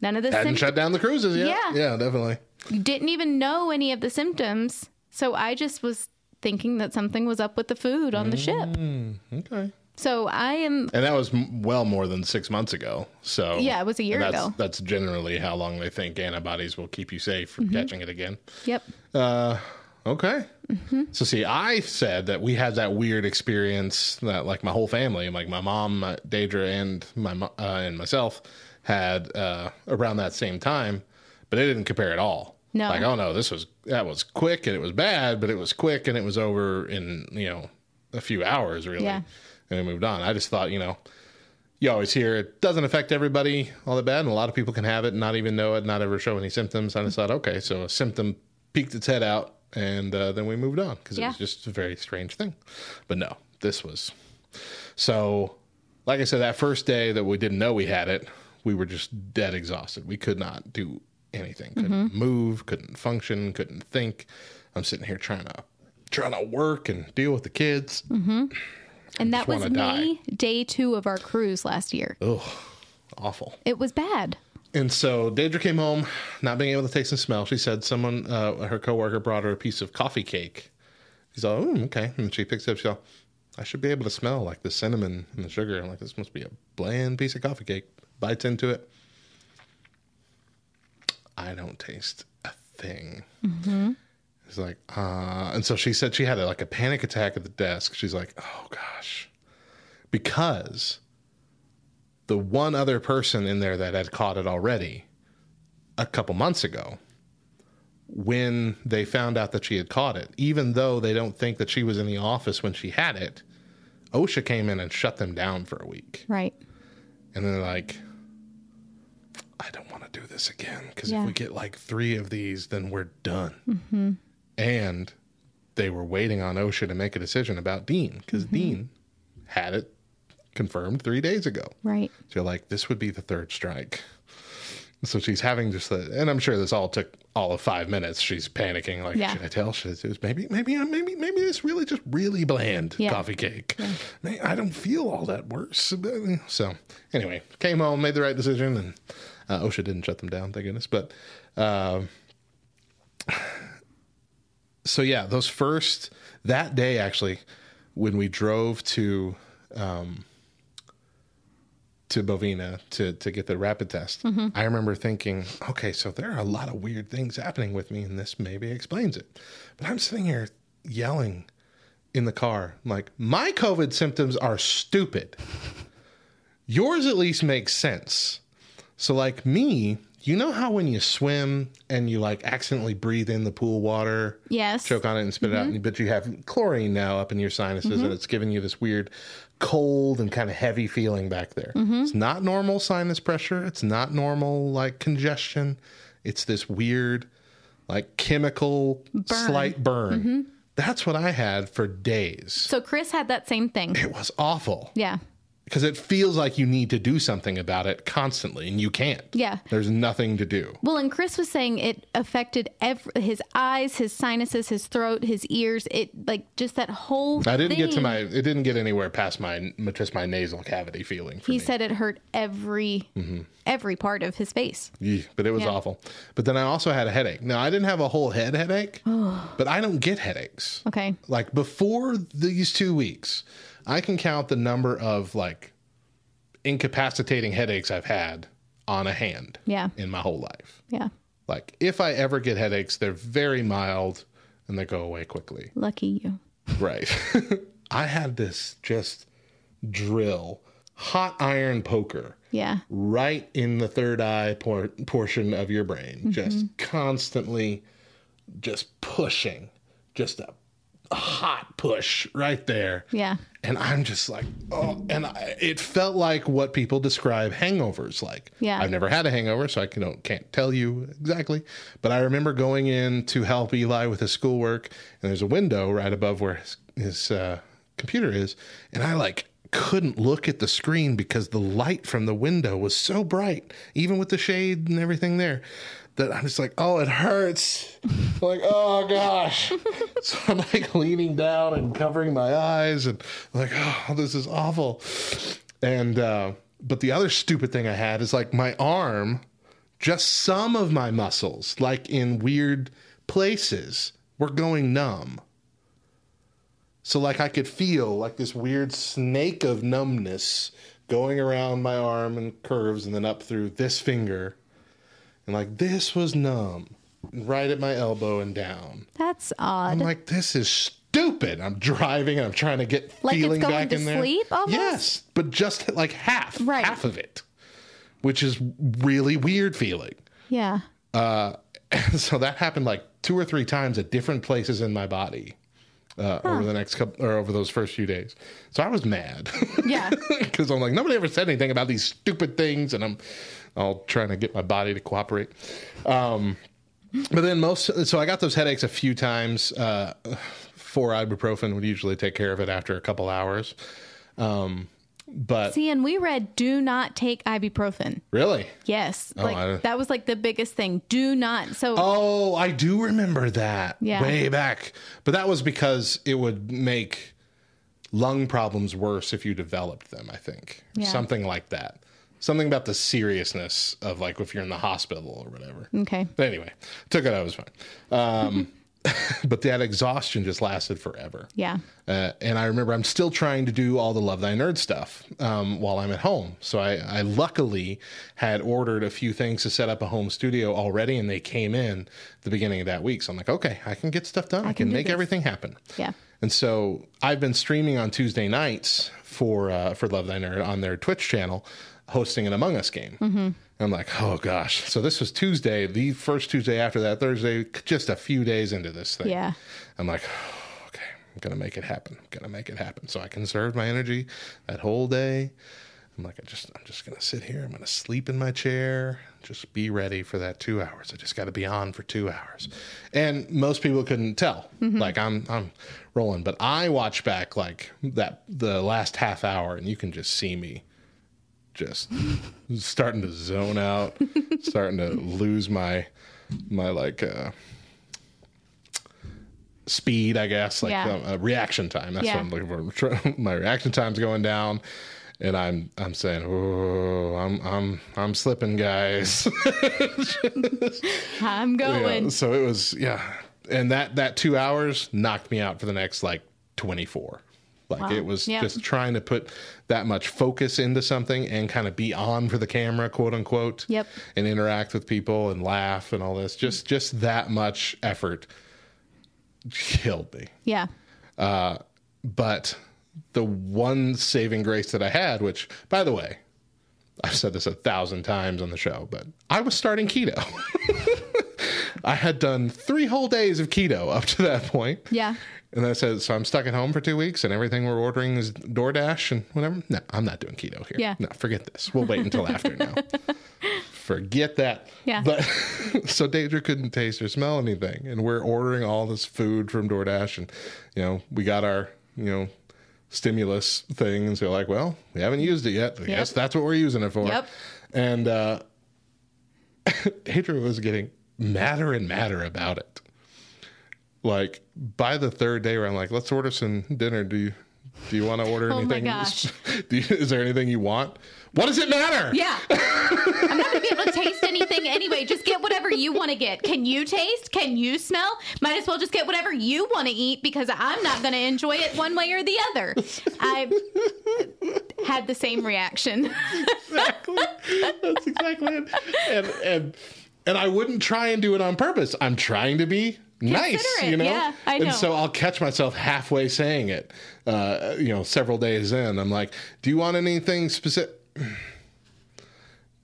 none of the Hadn't symptoms. shut down the cruises yet. Yeah. Yeah, definitely. You didn't even know any of the symptoms. So I just was thinking that something was up with the food on the ship. Mm, okay. So I am, And that was well more than six months ago. So Yeah, it was a year that's, ago. That's generally how long they think antibodies will keep you safe from Mhm. catching it again. yep. Uh, okay. Mm-hmm. So see, I said that we had that weird experience that like my whole family, like my mom, my Daedra, and my uh, and myself had uh, around that same time, but it didn't compare at all. No. Like, oh no, this was that was quick and it was bad, but it was quick and it was over in you know a few hours really, Yeah. and we moved on. I just thought you know. You always hear it doesn't affect everybody all that bad, and a lot of people can have it and not even know it, not ever show any symptoms. I just thought, okay, so a symptom peeked its head out, and uh, then we moved on because it Yeah. was just a very strange thing. But no, this was so. Like I said, that first day that we didn't know we had it, we were just dead exhausted. We could not do anything. Couldn't Mhm. move. Couldn't function. Couldn't think. I'm sitting here trying to trying to work and deal with the kids. Mm-hmm. And that was wanna die. day two of our cruise last year. Ugh, awful. It was bad. And so Deidre came home, not being able to taste and smell. She said someone, uh, her coworker, brought her a piece of coffee cake. She's like, oh, okay. And she picks it up. She's like, I should be able to smell like the cinnamon and the sugar. I'm like, this must be a bland piece of coffee cake. Bites into it. I don't taste a thing. Mm-hmm. It's like, uh, and so she said she had like a panic attack at the desk. She's like, oh gosh, because the one other person in there that had caught it already a couple months ago, when they found out that she had caught it, even though they don't think that she was in the office when she had it, OSHA came in and shut them down for a week. Right. And they're like, I don't want to do this again because Yeah. if we get like three of these, then we're done Mm-hmm. and they were waiting on OSHA to make a decision about Dean because Mm-hmm. Dean had it confirmed three days ago. Right. So you're like, this would be the third strike. So she's having just the, and I'm sure this all took all of five minutes. She's panicking, like, Yeah. should I tell? Should I? Maybe, maybe, maybe, maybe this really just really bland Yeah. coffee cake. May- I don't feel all that worse. So anyway, came home, made the right decision, and uh, OSHA didn't shut them down, thank goodness. But um, so yeah, those first that day actually, when we drove to um, to Bovina to to get the rapid test, Mhm. I remember thinking, okay, so there are a lot of weird things happening with me, and this maybe explains it. But I'm sitting here yelling in the car, like my COVID symptoms are stupid. Yours at least makes sense. So like me, you know how when you swim and you like accidentally breathe in the pool water, Yes. choke on it and spit it out, but you have chlorine now up in your sinuses Mhm. and it's giving you this weird cold and kind of heavy feeling back there. Mhm. It's not normal sinus pressure. It's not normal like congestion. It's this weird like chemical Burn. slight burn. Mhm. That's what I had for days. So Chris had that same thing. It was awful Yeah. Because it feels like you need to do something about it constantly and you can't. Yeah. There's nothing to do. Well, and Chris was saying it affected ev- his eyes, his sinuses, his throat, his ears. It like just that whole. I didn't get to my it didn't get anywhere past my just my nasal cavity feeling. He said it hurt every hmm every part of his face. Yeah, but it was Yeah. awful. But then I also had a headache. Now I didn't have a whole head headache, but I don't get headaches. Okay. Like before these two weeks, I can count the number of like incapacitating headaches I've had on a hand Yeah. in my whole life. Yeah. Like if I ever get headaches, they're very mild and they go away quickly. Lucky you. Right. I had this just drill, hot iron poker Yeah. right in the third eye por- portion of your brain, Mhm. just constantly just pushing, just a hot push right there. Yeah. And I'm just like, oh, and I, it felt like what people describe hangovers like. Yeah. I've never had a hangover, so I can, can't tell you exactly. But I remember going in to help Eli with his schoolwork, and there's a window right above where his, his uh, computer is, and I like couldn't look at the screen because the light from the window was so bright, even with the shade and everything there. That I'm just like, oh, it hurts. like, oh gosh. so I'm like leaning down and covering my eyes and like, oh, this is awful. And uh, but the other stupid thing I had is like my arm, just some of my muscles, like in weird places, were going numb. So like I could feel like this weird snake of numbness going around my arm and curves and then up through this finger. And like this was numb. Right at my elbow and down. That's odd. I'm like, this is stupid. I'm driving and I'm trying to get Like it's feeling going back to in there. sleep almost? Yes, but just like half, Right. half of it, which is really weird feeling. yeah. Uh, so that happened like two or three times at different places in my body uh, over the next couple or over those first few days. So I was mad Yeah. because I'm like nobody ever said anything about these stupid things, and I'm all trying to get my body to cooperate. Um, but then most, so I got those headaches a few times. Uh, four ibuprofen would usually take care of it after a couple hours. Um, but See, and we read do not take ibuprofen. really, Yes. Oh, like I- that was like the biggest thing. Do not. So Oh, I do remember that. Yeah. Way back. But that was because it would make lung problems worse if you developed them, I think. Yeah. Something like that. Something about the seriousness of like if you're in the hospital or whatever. okay. But anyway, took it out, it was fine. Um, but that exhaustion just lasted forever. Yeah. Uh, and I remember I'm still trying to do all the Love Thy Nerd stuff um, while I'm at home. So I, I luckily had ordered a few things to set up a home studio already, and they came in the beginning of that week. So I'm like, okay, I can get stuff done. I, can, can make this. everything happen. Yeah. And so I've been streaming on Tuesday nights for uh, for Love Thy Nerd on their Twitch channel, hosting an Among Us game. Mm-hmm. I'm like, oh gosh. So this was Tuesday, the first Tuesday after that, Thursday, just a few days into this thing. Yeah. I'm like, okay, I'm gonna make it happen. I'm gonna make it happen. So I conserved my energy that whole day. I'm like, I just, I'm just gonna sit here. I'm gonna sleep in my chair. Just be ready for that two hours. I just got to be on for two hours. And most people couldn't tell. Mhm. Like I'm, I'm rolling. But I watch back like that the last half hour, and you can just see me just starting to zone out, starting to lose my my like uh speed, I guess, like Yeah. um, uh, reaction time. That's Yeah. what I'm looking for. my reaction time's going down. And I'm I'm saying, oh, I'm I'm I'm slipping, guys. I'm going. Yeah, so it was yeah, and that that two hours knocked me out for the next like twenty four. Like Wow. it was Yeah. just trying to put that much focus into something and kind of be on for the camera, quote unquote. Yep. And interact with people and laugh and all this. Just just that much effort killed me. Yeah. Uh, but the one saving grace that I had, which by the way, I've said this a thousand times on the show, but I was starting keto. I had done three whole days of keto up to that point. Yeah. And I said, so I'm stuck at home for two weeks and everything we're ordering is DoorDash and whatever. No, I'm not doing keto here. Yeah. No, forget this. We'll wait until after now. Forget that. Yeah. But so Deidre couldn't taste or smell anything. And we're ordering all this food from DoorDash and, you know, we got our, you know, stimulus thing. And so like, well, we haven't used it yet. I guess that's what we're using it for. Yep. And uh Deidre was getting madder and madder about it. Like by the third day, where I'm like, let's order some dinner. Do you do you want to order Oh my anything? gosh. Do you, is there anything you want? What does it matter? Yeah. I'm not going to be able to taste anything anyway. Just get whatever you want to get. Can you taste? Can you smell? Might as well just get whatever you want to eat because I'm not going to enjoy it one way or the other. I had the same reaction. exactly. That's exactly it. And and and I wouldn't try and do it on purpose. I'm trying to be nice, you know. yeah, I know. And so I'll catch myself halfway saying it. Uh, you know, several days in, I'm like, "Do you want anything specific?"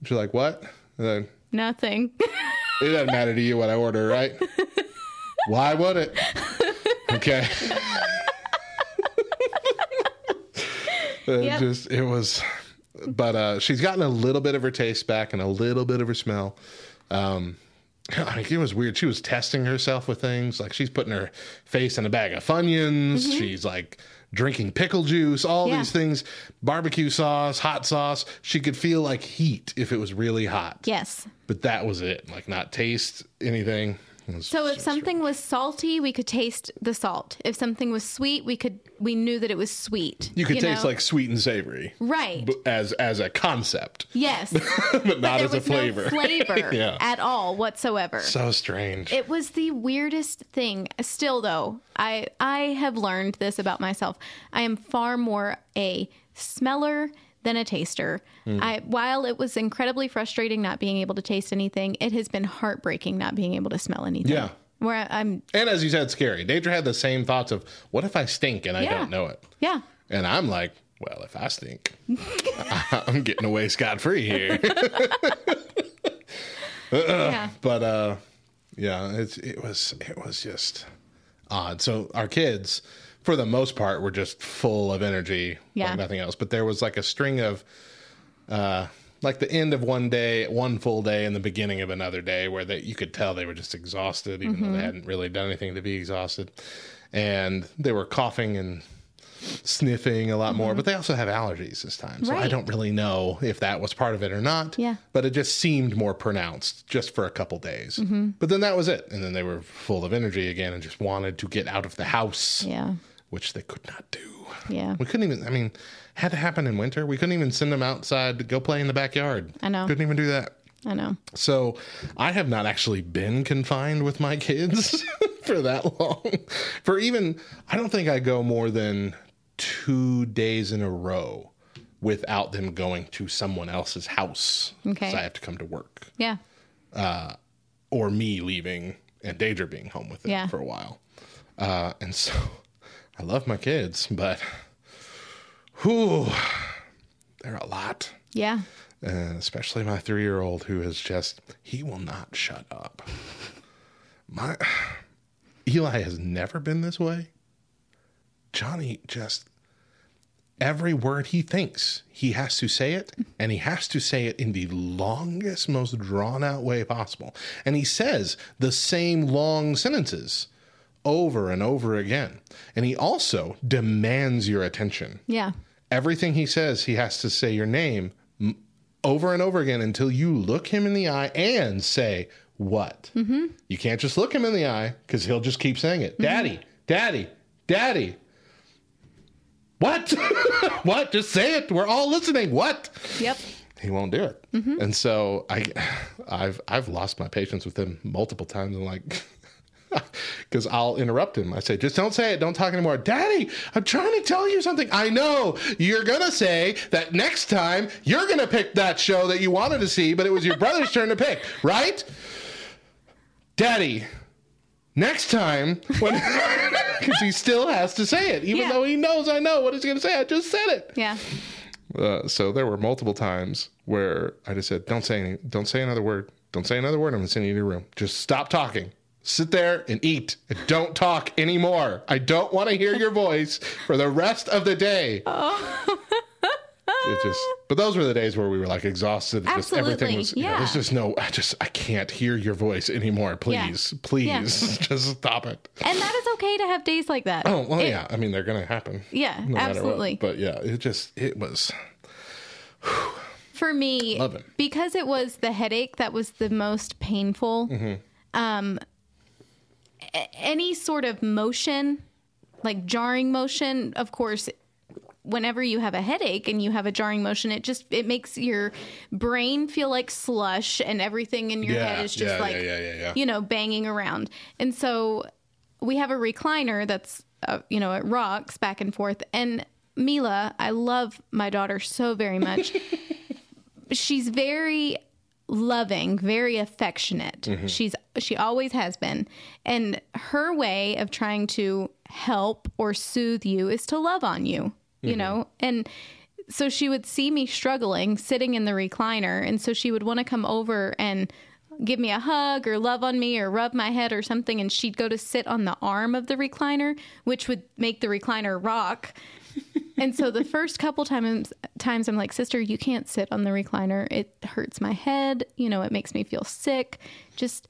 She's like, "What?" And then, Nothing. it doesn't matter to you what I order, right? Why would it? Okay. It Yep. just it was but uh she's gotten a little bit of her taste back and a little bit of her smell. Um I mean, it was weird. She was testing herself with things. Like she's putting her face in a bag of Funyuns. She's like drinking pickle juice, all Yeah. these things, barbecue sauce, hot sauce. She could feel like heat if it was really hot. yes. But that was it. Like not taste anything. Was So if something was salty, we could taste the salt. If something was sweet, we could we knew that it was sweet. you could taste know? like sweet and savory. right. b- As as a concept, Yes. but not there as a flavor. no flavor yeah. at all whatsoever. So strange. It was the weirdest thing. Still though, I I have learned this about myself. I am far more a smeller than a taster. Hmm. I while it was incredibly frustrating not being able to taste anything, it has been heartbreaking not being able to smell anything. Yeah. Where I'm and as you said, scary. Deidre had the same thoughts of, what if I stink and I Yeah. don't know it? yeah. And I'm like, well, if I stink, I'm getting away scot free here. Yeah. but uh, yeah, it's it was it was just odd. So our kids, for the most part, were just full of energy, Yeah. like nothing else. But there was like a string of, uh, like the end of one day, one full day, and the beginning of another day, where they you could tell they were just exhausted, even though they mm-hmm. hadn't really done anything to be exhausted, and they were coughing and sniffing a lot more. Mm-hmm. But they also have allergies this time, so I don't really know if that was part of it or not. Yeah. But it just seemed more pronounced just for a couple days. Mm-hmm. But then that was it. And then they were full of energy again and just wanted to get out of the house, Yeah. Which they could not do. Yeah. We couldn't even, I mean, had to happen in winter. We couldn't even send them outside to go play in the backyard. I know. Couldn't even do that. I know. So I have not actually been confined with my kids for that long. For even, I don't think I go more than two days in a row without them going to someone else's house. Okay. So I have to come to work Yeah. Uh, or me leaving and Danger being home with them Yeah. for a while. Uh, and so I love my kids, but whew, they're a lot. Yeah. Uh, especially my three year old who is just, he will not shut up. My Eli has never been this way. Johnny just, every word he thinks, he has to say it, and he has to say it in the longest, most drawn out way possible. And he says the same long sentences over and over again. And he also demands your attention Yeah. everything he says, he has to say your name over and over again until you look him in the eye and say, What? Mm-hmm. You can't just look him in the eye because he'll just keep saying it. Daddy, daddy, daddy. What? what? Just say it. We're all listening. What? Yep. He won't do it. And so I, I've I've lost my patience with him multiple times. I'm like, because I'll interrupt him. I say, just don't say it. Don't talk anymore. Daddy, I'm trying to tell you something. I know you're gonna say that next time you're gonna pick that show that you wanted to see, but it was your brother's turn to pick, right? Daddy, next time when because he still has to say it, even Yeah. though he knows I know what he's gonna say. I just said it. Yeah. Uh, so there were multiple times where I just said, "Don't say any, don't say another word. Don't say another word. I'm gonna send you to your room. Just stop talking. Sit there and eat. And don't talk anymore. I don't want to hear your voice for the rest of the day." It just, but those were the days where we were like exhausted. Just everything Absolutely, was. You know, yeah. there's just no. I just I can't hear your voice anymore. Please, please, Yeah. just stop it. And that is okay to have days like that. Oh well, It- yeah. I mean, they're gonna happen. Yeah, no matter what. absolutely. But yeah, it just it was. For me, Love it. because it was the headache that was the most painful. Mm-hmm. Um, any sort of motion, like jarring motion, of course. Whenever you have a headache and you have a jarring motion, it just it makes your brain feel like slush, and everything in your Yeah, head is just yeah, like yeah, you know banging around. And so we have a recliner that's uh, you know it rocks back and forth. And Mila, I love my daughter so very much. she's very loving, very affectionate. Mm-hmm. She's she always has been. And her way of trying to help or soothe you is to love on you, you mm-hmm. know? And so she would see me struggling sitting in the recliner and so she would want to come over and give me a hug or love on me or rub my head or something and she'd go to sit on the arm of the recliner which would make the recliner rock and so the first couple times times I'm like, sister, you can't sit on the recliner. It hurts my head. You know, it makes me feel sick. Just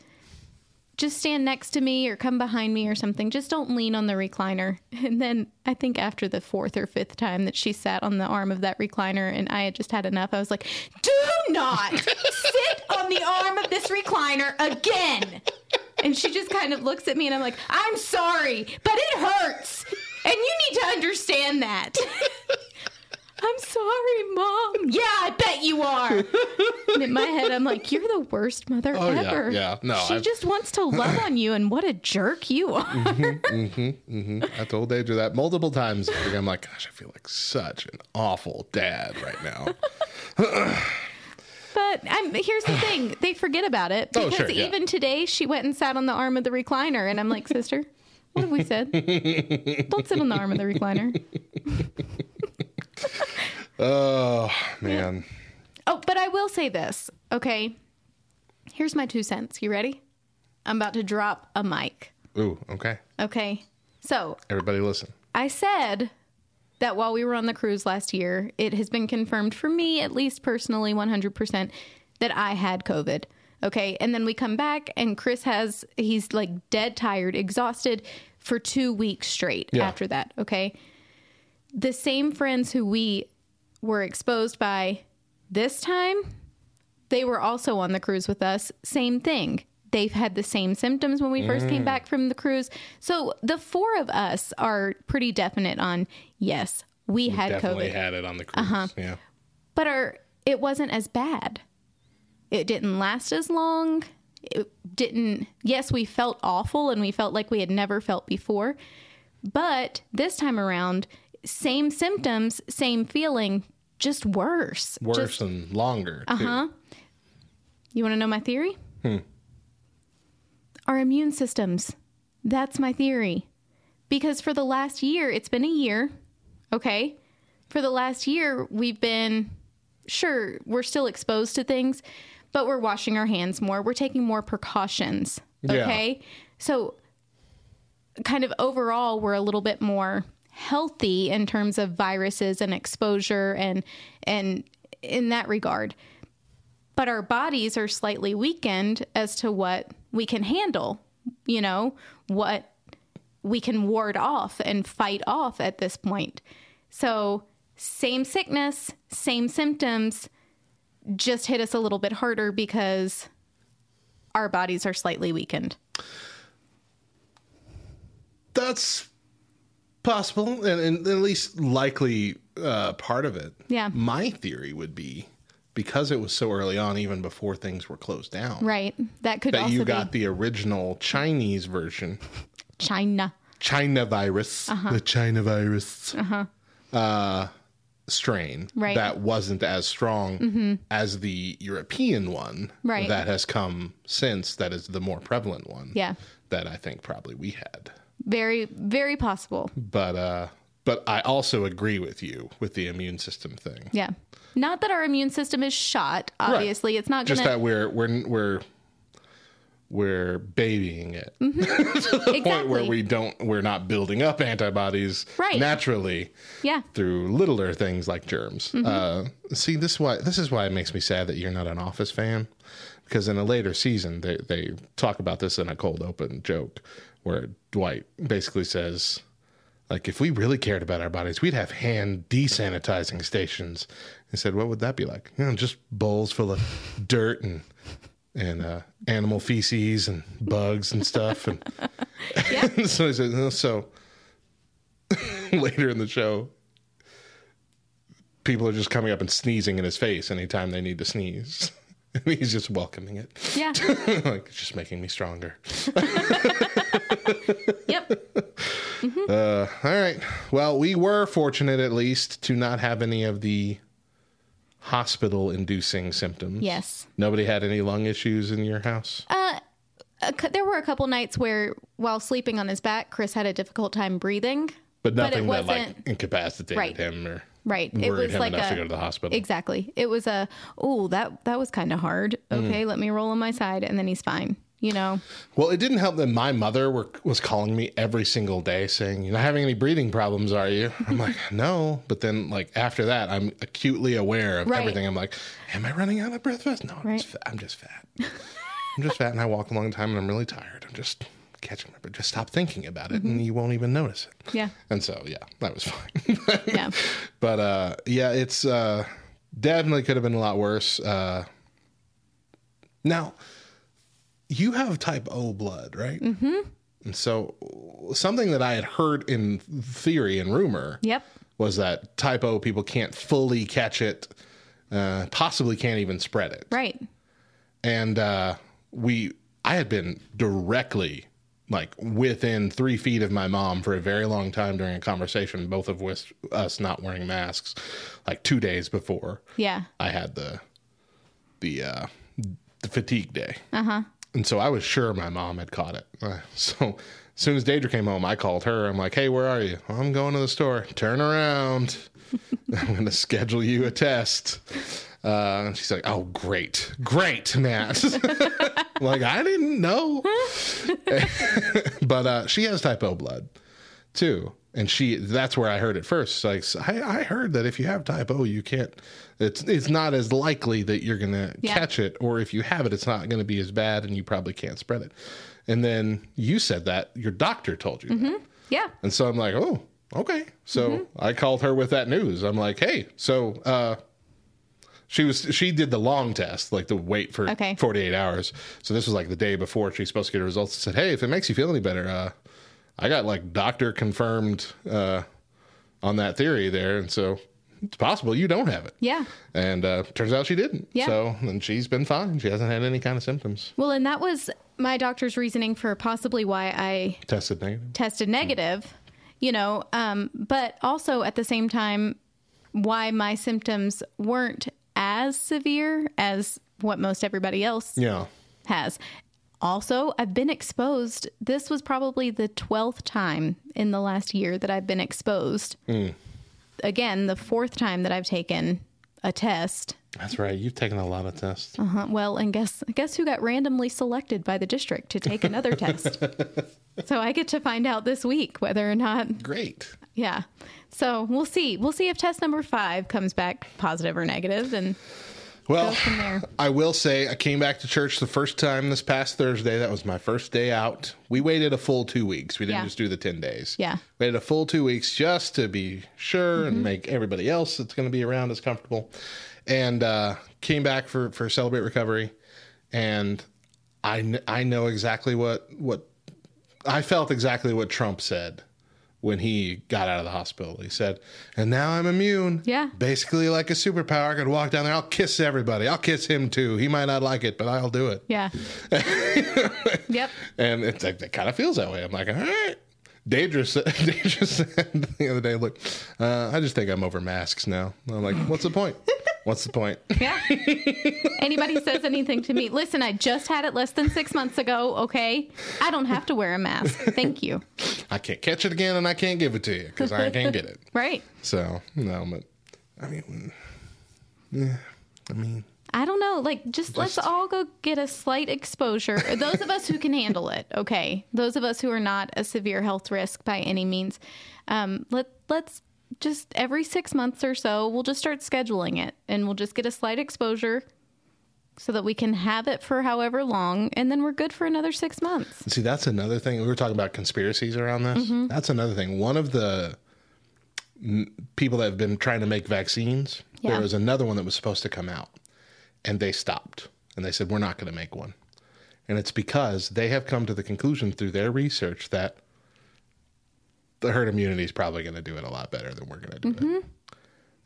just stand next to me or come behind me or something. Just don't lean on the recliner. And then I think after the fourth or fifth time that she sat on the arm of that recliner and I had just had enough, I was like, do not sit on the arm of this recliner again. And she just kind of looks at me and I'm like, I'm sorry, but it hurts. And you need to understand that. I'm sorry, mom. Yeah, I bet you are. And in my head, I'm like, you're the worst mother Oh, ever. yeah. No, she I've- just wants to love on you, and what a jerk you are. I told Deidre that multiple times. I'm like, gosh, I feel like such an awful dad right now. But I'm, here's the thing: they forget about it Oh, because sure, yeah. even today, she went and sat on the arm of the recliner, and I'm like, sister, what have we said? Don't sit on the arm of the recliner. Oh man, Oh, but I will say this, okay? Here's my two cents. You ready? I'm about to drop a mic. ooh, okay. Okay. So Everybody, listen. I said that while we were on the cruise last year, it has been confirmed for me, at least personally, 100%, that I had COVID. Okay. And then we come back, and Chris has, he's like dead tired, exhausted for two weeks straight Yeah. after that. Okay. The same friends who we were exposed by this time, they were also on the cruise with us. Same thing. They've had the same symptoms when we first came back from the cruise. So the four of us are pretty definite on yes, we had Definitely COVID, had it on the cruise. Uh-huh. Yeah. but our it wasn't as bad. It didn't last as long. It didn't. Yes, we felt awful and we felt like we had never felt before. But this time around, same symptoms, same feeling, just worse. Worse Just- and longer. uh huh. You want to know my theory? Hmm. Our immune systems. That's my theory. Because for the last year, it's been a year, okay? For the last year, we've been, sure, we're still exposed to things, but we're washing our hands more. We're taking more precautions, Yeah. okay? So, kind of overall, we're a little bit more healthy in terms of viruses and exposure and and in that regard but our bodies are slightly weakened as to what we can handle, you know, what we can ward off and fight off at this point. So, same sickness, same symptoms, just hit us a little bit harder because our bodies are slightly weakened. That's possible, and, and at least likely uh, part of it. Yeah. My theory would be because it was so early on, even before things were closed down, Right. That could be that you got be the original Chinese version, China. China virus, Uh-huh. the China virus Uh-huh. uh, strain Right. that wasn't as strong Mhm. as the European one Right. that has come since. That is the more prevalent one. Yeah. that I think probably we had. Very, very possible. But uh, but I also agree with you with the immune system thing. Yeah. Not that our immune system is shot. Obviously, it's not going Just that we're we're we're we're babying it to the point where we don't we're not building up antibodies Right. naturally Yeah. through littler things like germs. Mhm. Uh, see, this why this is why it makes me sad that you're not an Office fan, because in a later season they they talk about this in a cold open joke where Dwight basically says. Like if we really cared about our bodies, we'd have hand desanitizing stations. He said, "What would that be like? You know, just bowls full of dirt and and uh, animal feces and bugs and stuff." And so he said, "No, "So later in the show, people are just coming up and sneezing in his face anytime they need to sneeze. And he's just welcoming it. Yeah. like it's just making me stronger. yep. Uh, all right. Well, we were fortunate at least to not have any of the hospital inducing symptoms. Yes. Nobody had any lung issues in your house? Uh, a there were a couple nights where, while sleeping on his back, Chris had a difficult time breathing. But But nothing that like incapacitated Right. him or Right. it was him like enough a, to go to the hospital. Exactly. It was a oh that that was kind of hard. Mm. Okay, let me roll on my side, and then he's fine. You know. Well, it didn't help that my mother were, was calling me every single day saying, You're not having any breathing problems, are you? I'm like, No. But then, like, after that, I'm acutely aware of Right. everything. I'm like, Am I running out of breath? fast? No, I'm, Right. just, fa- I'm just fat. I'm just fat and I walk a long time and I'm really tired. I'm just catching my breath. Just stop thinking about it and you won't even notice it. Yeah. And so, yeah, that was fine. Yeah. but uh, yeah, it's uh, definitely could have been a lot worse. Uh, now, you have type O blood, right? Mm-hmm. And so, something that I had heard in theory and rumor Yep. was that type O people can't fully catch it, uh, possibly can't even spread it. Right. And uh, we, I had been directly like within three feet of my mom for a very long time during a conversation, both of which us not wearing masks, like two days before Yeah. I had the the uh, the fatigue day. Uh huh. And so I was sure my mom had caught it. Uh, so as soon as Deidre came home, I called her. I'm like, hey, where are you? I'm going to the store. Turn around. I'm going to schedule you a test. Uh, and she's like, oh, great. Great, Matt. like, I didn't know. but uh, she has type O blood too. And she, that's where I heard it first. Like, I, I heard that if you have type O, you can't, it's, it's not as likely that you're going to Yeah. catch it. Or if you have it, it's not going to be as bad and you probably can't spread it. And then you said that your doctor told you. Mm-hmm. Yeah. And so I'm like, oh, okay. So Mm-hmm. I called her with that news. I'm like, hey, so uh, she was she did the long test, like the wait for Okay. 48 hours. So this was like the day before she's supposed to get her results. Said, hey, if it makes you feel any better, uh, I got like doctor confirmed uh, on that theory there, and so it's possible you don't have it. Yeah. And uh, turns out she didn't. Yeah. So and she's been fine. She hasn't had any kind of symptoms. Well, and that was my doctor's reasoning for possibly why I Tested negative. tested negative, you know, um, but also at the same time, why my symptoms weren't as severe as what most everybody else Yeah. has. Also, I've been exposed. This was probably the 12th time in the last year that I've been exposed. Mm. Again, the fourth time that I've taken a test. That's right. You've taken a lot of tests. Uh-huh. Well, and guess guess who got randomly selected by the district to take another test? So I get to find out this week whether or not. Great. Yeah. So we'll see. We'll see if test number five comes back positive or negative, and Well, go from there. I will say I came back to church the first time this past Thursday. That was my first day out. We waited a full two weeks. We didn't Yeah. just do the 10 days. Yeah. We waited a full two weeks just to be sure and make everybody else that's going to be around as comfortable. and uh, came back for for celebrate recovery, and I I know exactly what what I felt exactly what Trump said when he got out of the hospital. He said, "And now I'm immune. Yeah. basically like a superpower. I could walk down there. I'll kiss everybody. I'll kiss him too. He might not like it, but I'll do it." Yeah. yep. And it's like, it kind of feels that way. I'm like, all right. Deidre said, Deidre said the other day, look, uh, I just think I'm over masks now. I'm like, what's the point? What's the point? Yeah. Anybody says anything to me, listen, I just had it less than six months ago, okay? I don't have to wear a mask. Thank you. I can't catch it again and I can't give it to you because I can't get it. Right. So, no, but I mean, yeah, I mean, I don't know. Like, just let's all go get a slight exposure. Those of us who can handle it, okay. Those of us who are not a severe health risk by any means, um, let let's just every six months or so, we'll just start scheduling it, and we'll just get a slight exposure, so that we can have it for however long, and then we're good for another six months. See, that's another thing. We were talking about conspiracies around this. That's another thing. One of the people that have been trying to make vaccines, Yeah. there was another one that was supposed to come out, and they stopped. And they said, We're not going to make one. And it's because they have come to the conclusion through their research that the herd immunity is probably going to do it a lot better than we're going to do it. Mm-hmm.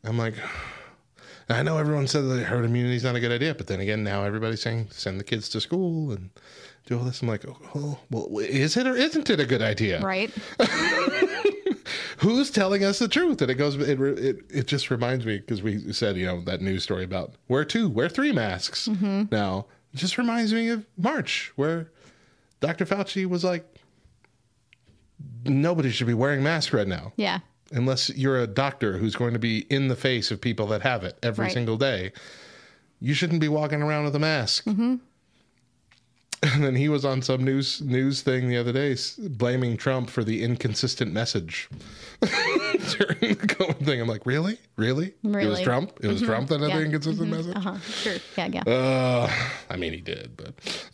I'm like, I know everyone said that herd immunity is not a good idea, but then again, now everybody's saying send the kids to school and do all this. I'm like, oh, well, is it or isn't it a good idea? Right? Who's telling us the truth? And it goes, it it, it just reminds me because we said, you know, that news story about wear two, wear three masks. Now, it just reminds me of March, where Dr. Fauci was like, nobody should be wearing masks right now. Yeah. unless you're a doctor who's going to be in the face of people that have it every Right. single day, you shouldn't be walking around with a mask. Mm-hmm. And then he was on some news news thing the other day, blaming Trump for the inconsistent message during the COVID thing. I'm like, really, really? It was Trump. It was Mhm. Trump that had Yeah. the inconsistent message. Uh huh. Sure. Yeah. Yeah. Uh, I mean, he did, but,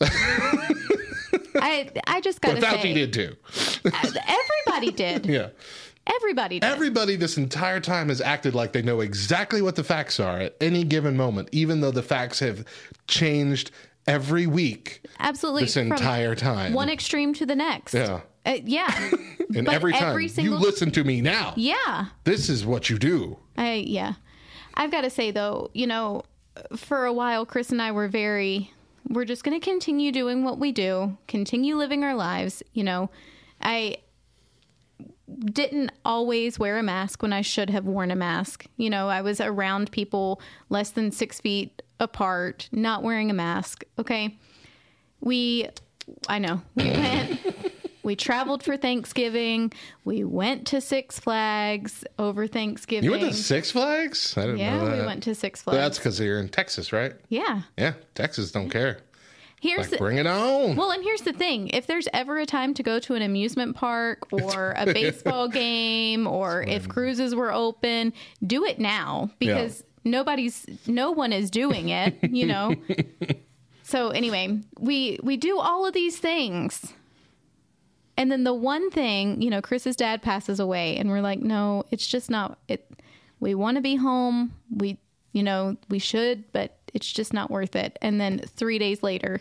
I I just but Fauci say, did too. everybody did. Yeah. Everybody did. Everybody this entire time has acted like they know exactly what the facts are at any given moment, even though the facts have changed every week Absolutely. this entire time. One extreme to the next. Yeah. Uh, yeah. and but every time every you listen to me now, Yeah. this is what you do. I yeah. I've got to say though, you know, for a while Chris and I were very we're just going to continue doing what we do, continue living our lives, you know. I didn't always wear a mask when I should have worn a mask. You know, I was around people less than 6 feet apart, not wearing a mask. Okay. We I know. We went we traveled for Thanksgiving. We went to Six Flags over Thanksgiving. You went to Six Flags? I didn't Yeah, know that. we went to Six Flags. That's because you're in Texas, right? Yeah. Yeah, Texas don't care. Here's Like, the, bring it on. well, and here's the thing: if there's ever a time to go to an amusement park or a baseball game, or if cruises were open, do it now because nobody's, no one is doing it. You know. so anyway, we we do all of these things. And then the one thing, you know, Chris's dad passes away, and we're like, no, it's just not. It. We want to be home. We, you know, we should, but it's just not worth it. And then three days later,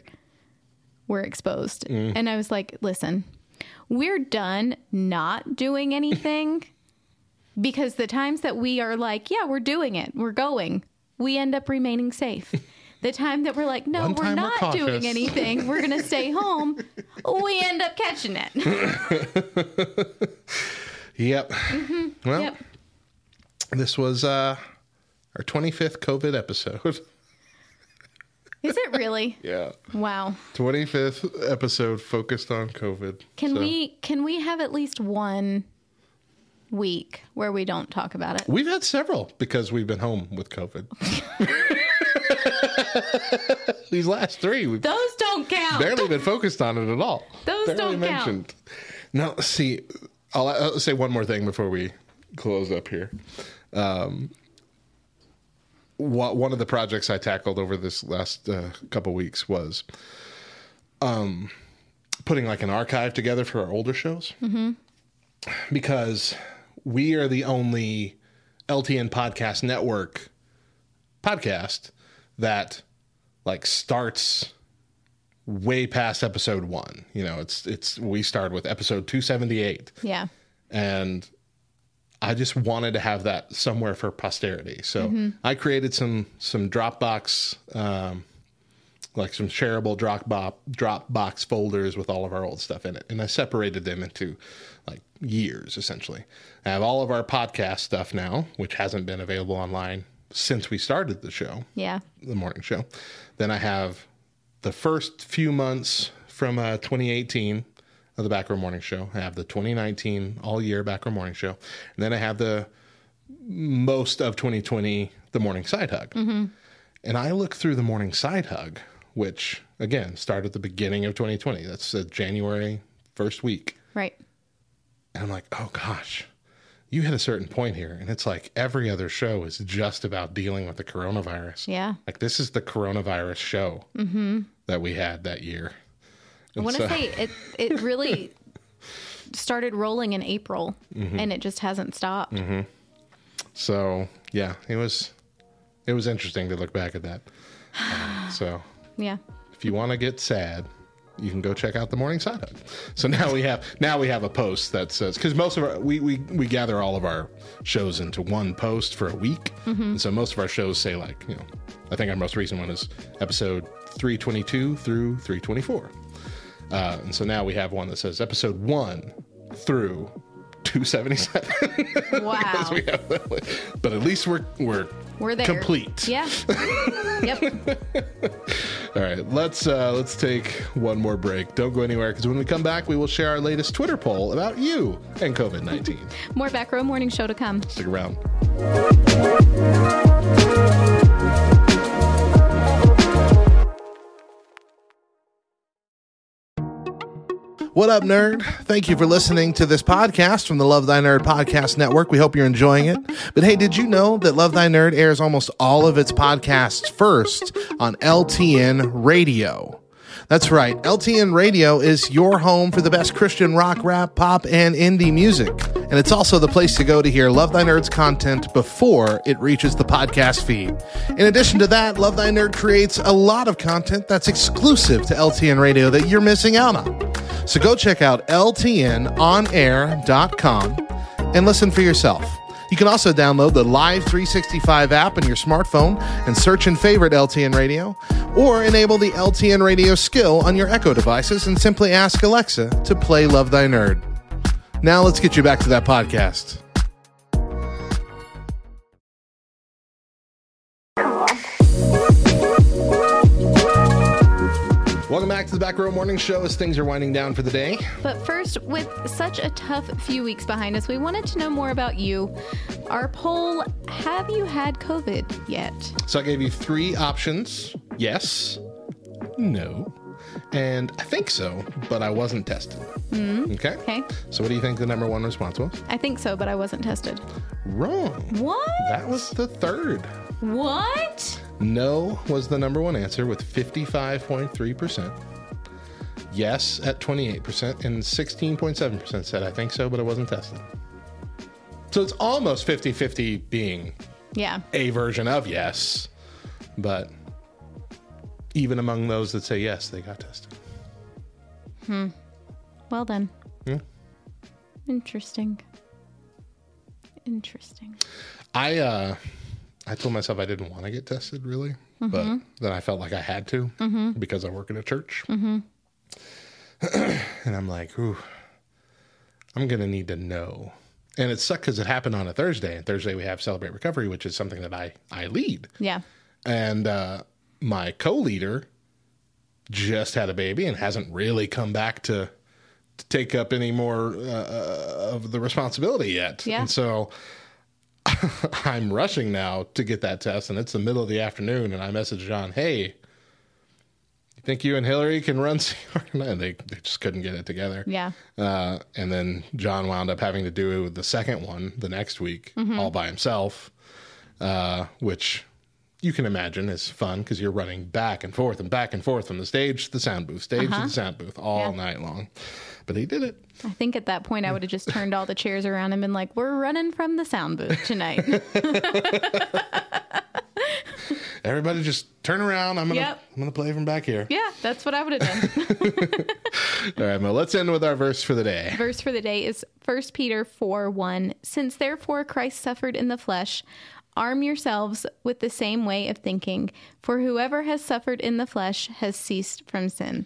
we're exposed. Mm. And I was like, listen, we're done not doing anything because the times that we are like, yeah, we're doing it, we're going, we end up remaining safe. The time that we're like, no, One we're time we're not doing anything, we're going to stay home, we end up catching it. Yep. Well, Yep. this was uh, our 25th COVID episode. Is it really? yeah. Wow. 25th episode focused on COVID. Can So- we can we have at least one week where we don't talk about it? We've had several because we've been home with COVID. These last three, we've Those don't count. barely been focused on it at all. Those barely don't count. Now, see, I'll, I'll say one more thing before we close up here. Um, what, one of the projects I tackled over this last uh, couple weeks was um, putting like an archive together for our older shows Mm-hmm. because we are the only LTN podcast network podcast that like starts way past episode one. You know, it's it's we started with episode two seventy eight, Yeah. and I just wanted to have that somewhere for posterity. So Mhm. I created some some Dropbox, um, like some shareable Dropbox Dropbox folders with all of our old stuff in it, and I separated them into like years essentially. I have all of our podcast stuff now, which hasn't been available online since we started the show Yeah. the morning show. Then I have the first few months from uh, 2018 of the Back Row Morning Show. I have the 2019 all year Back Row Morning Show. And then I have the most of 2020, the Morning Side Hug. Mm-hmm. And I look through the Morning Side Hug, which again started at the beginning of 2020. That's the January first week. Right. And I'm like, oh gosh, you hit a certain point here. And it's like every other show is just about dealing with the coronavirus. Yeah. Like this is the coronavirus show Mm-hmm. that we had that year. I want to so- say it. It really started rolling in April, Mhm. and it just hasn't stopped. hmm So yeah, it was it was interesting to look back at that. Uh, so Yeah. if you want to get sad, you can go check out the morning side. So now we have now we have a post that says because most of our we, we we gather all of our shows into one post for a week, Mhm. and so most of our shows say like you know I think our most recent one is episode three twenty two through three twenty four, uh, and so now we have one that says episode one through two seventy seven. Wow. but at least we're we're We're there. complete. Yeah. yep. All right, let's uh, let's take one more break. Don't go anywhere because when we come back, we will share our latest Twitter poll about you and COVID nineteen. More back row morning show to come. Stick around. What up, nerd? Thank you for listening to this podcast from the Love Thy Nerd Podcast Network. We hope you're enjoying it. But hey, did you know that Love Thy Nerd airs almost all of its podcasts first on LTN Radio? That's right. LTN Radio is your home for the best Christian rock, rap, pop, and indie music. And it's also the place to go to hear Love Thy Nerd's content before it reaches the podcast feed. In addition to that, Love Thy Nerd creates a lot of content that's exclusive to LTN Radio that you're missing out on. So go check out ltnonair.com and listen for yourself. You can also download the Live 365 app on your smartphone and search and favorite LTN Radio, or enable the LTN Radio skill on your Echo devices and simply ask Alexa to play Love Thy Nerd. Now let's get you back to that podcast. Back to the Back Row Morning Show as things are winding down for the day. But first, with such a tough few weeks behind us, we wanted to know more about you. Our poll Have you had COVID yet? So I gave you three options yes, no, and I think so, but I wasn't tested. Hmm. Okay? Okay. So what do you think the number one response was? I think so, but I wasn't tested. Wrong. What? That was the third. What? No was the number one answer with 55.3%. Yes at 28%, and 16.7% said, I think so, but I wasn't tested. So it's almost 50 50 being Yeah. a version of yes, but even among those that say yes, they got tested. Hmm. Well then. Yeah. Interesting. Interesting. I uh I told myself I didn't want to get tested really, but Mhm. then I felt like I had to Mhm. because I work in a church. Mm-hmm. and I'm like, ooh, I'm gonna need to know. And it sucked because it happened on a Thursday, and Thursday we have Celebrate Recovery, which is something that I I lead. Yeah. And uh, my co-leader just had a baby and hasn't really come back to to take up any more uh, of the responsibility yet. Yeah. And so I'm rushing now to get that test, and it's the middle of the afternoon, and I message John, "Hey, think you and Hillary can run CR?" And they, they just couldn't get it together. Yeah. Uh, and then John wound up having to do the second one the next week Mhm. all by himself, uh, which you can imagine is fun because you're running back and forth and back and forth from the stage to the sound booth, stage Uh-huh. to the sound booth all Yeah. night long. But he did it. I think at that point I would have just turned all the chairs around and been like, "We're running from the sound booth tonight." Everybody just turn around. I'm gonna Yep. I'm gonna play from back here. Yeah, that's what I would have done. All right, Mo. Let's end with our verse for the day. Verse for the day is 1 Peter 4 1. Since therefore Christ suffered in the flesh, arm yourselves with the same way of thinking, for whoever has suffered in the flesh has ceased from sin.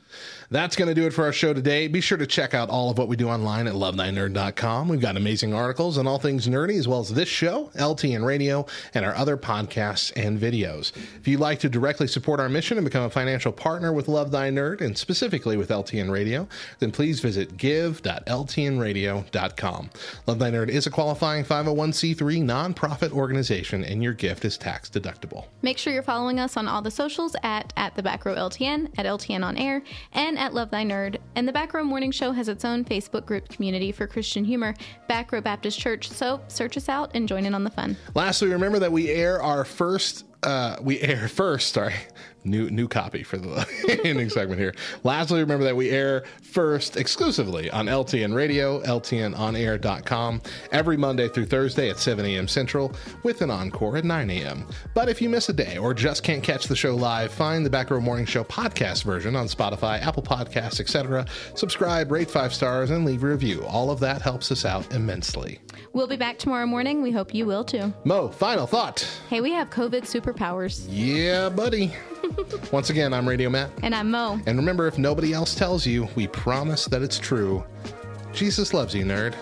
That's going to do it for our show today. Be sure to check out all of what we do online at lovethynerd.com. We've got amazing articles on all things nerdy, as well as this show, LTN Radio, and our other podcasts and videos. If you'd like to directly support our mission and become a financial partner with Love Thy Nerd, and specifically with LTN Radio, then please visit give.ltnradio.com. Love Thy Nerd is a qualifying 501c3 nonprofit organization, and your gift is tax deductible. Make sure you're following us on all the socials at, at the back row LTN, at LTN on air, and at Love Thy Nerd. And the Back Row Morning Show has its own Facebook group community for Christian humor, Back Row Baptist Church. So search us out and join in on the fun. Lastly, remember that we air our first. Uh, we air first. Sorry, new new copy for the ending segment here. Lastly, remember that we air first exclusively on LTN Radio, LTNOnAir.com every Monday through Thursday at 7 a.m. Central, with an encore at 9 a.m. But if you miss a day or just can't catch the show live, find the Back Row Morning Show podcast version on Spotify, Apple Podcasts, etc. Subscribe, rate five stars, and leave a review. All of that helps us out immensely. We'll be back tomorrow morning. We hope you will too. Mo, final thought. Hey, we have COVID superpowers. Yeah, buddy. Once again, I'm Radio Matt. And I'm Mo. And remember, if nobody else tells you, we promise that it's true. Jesus loves you, nerd.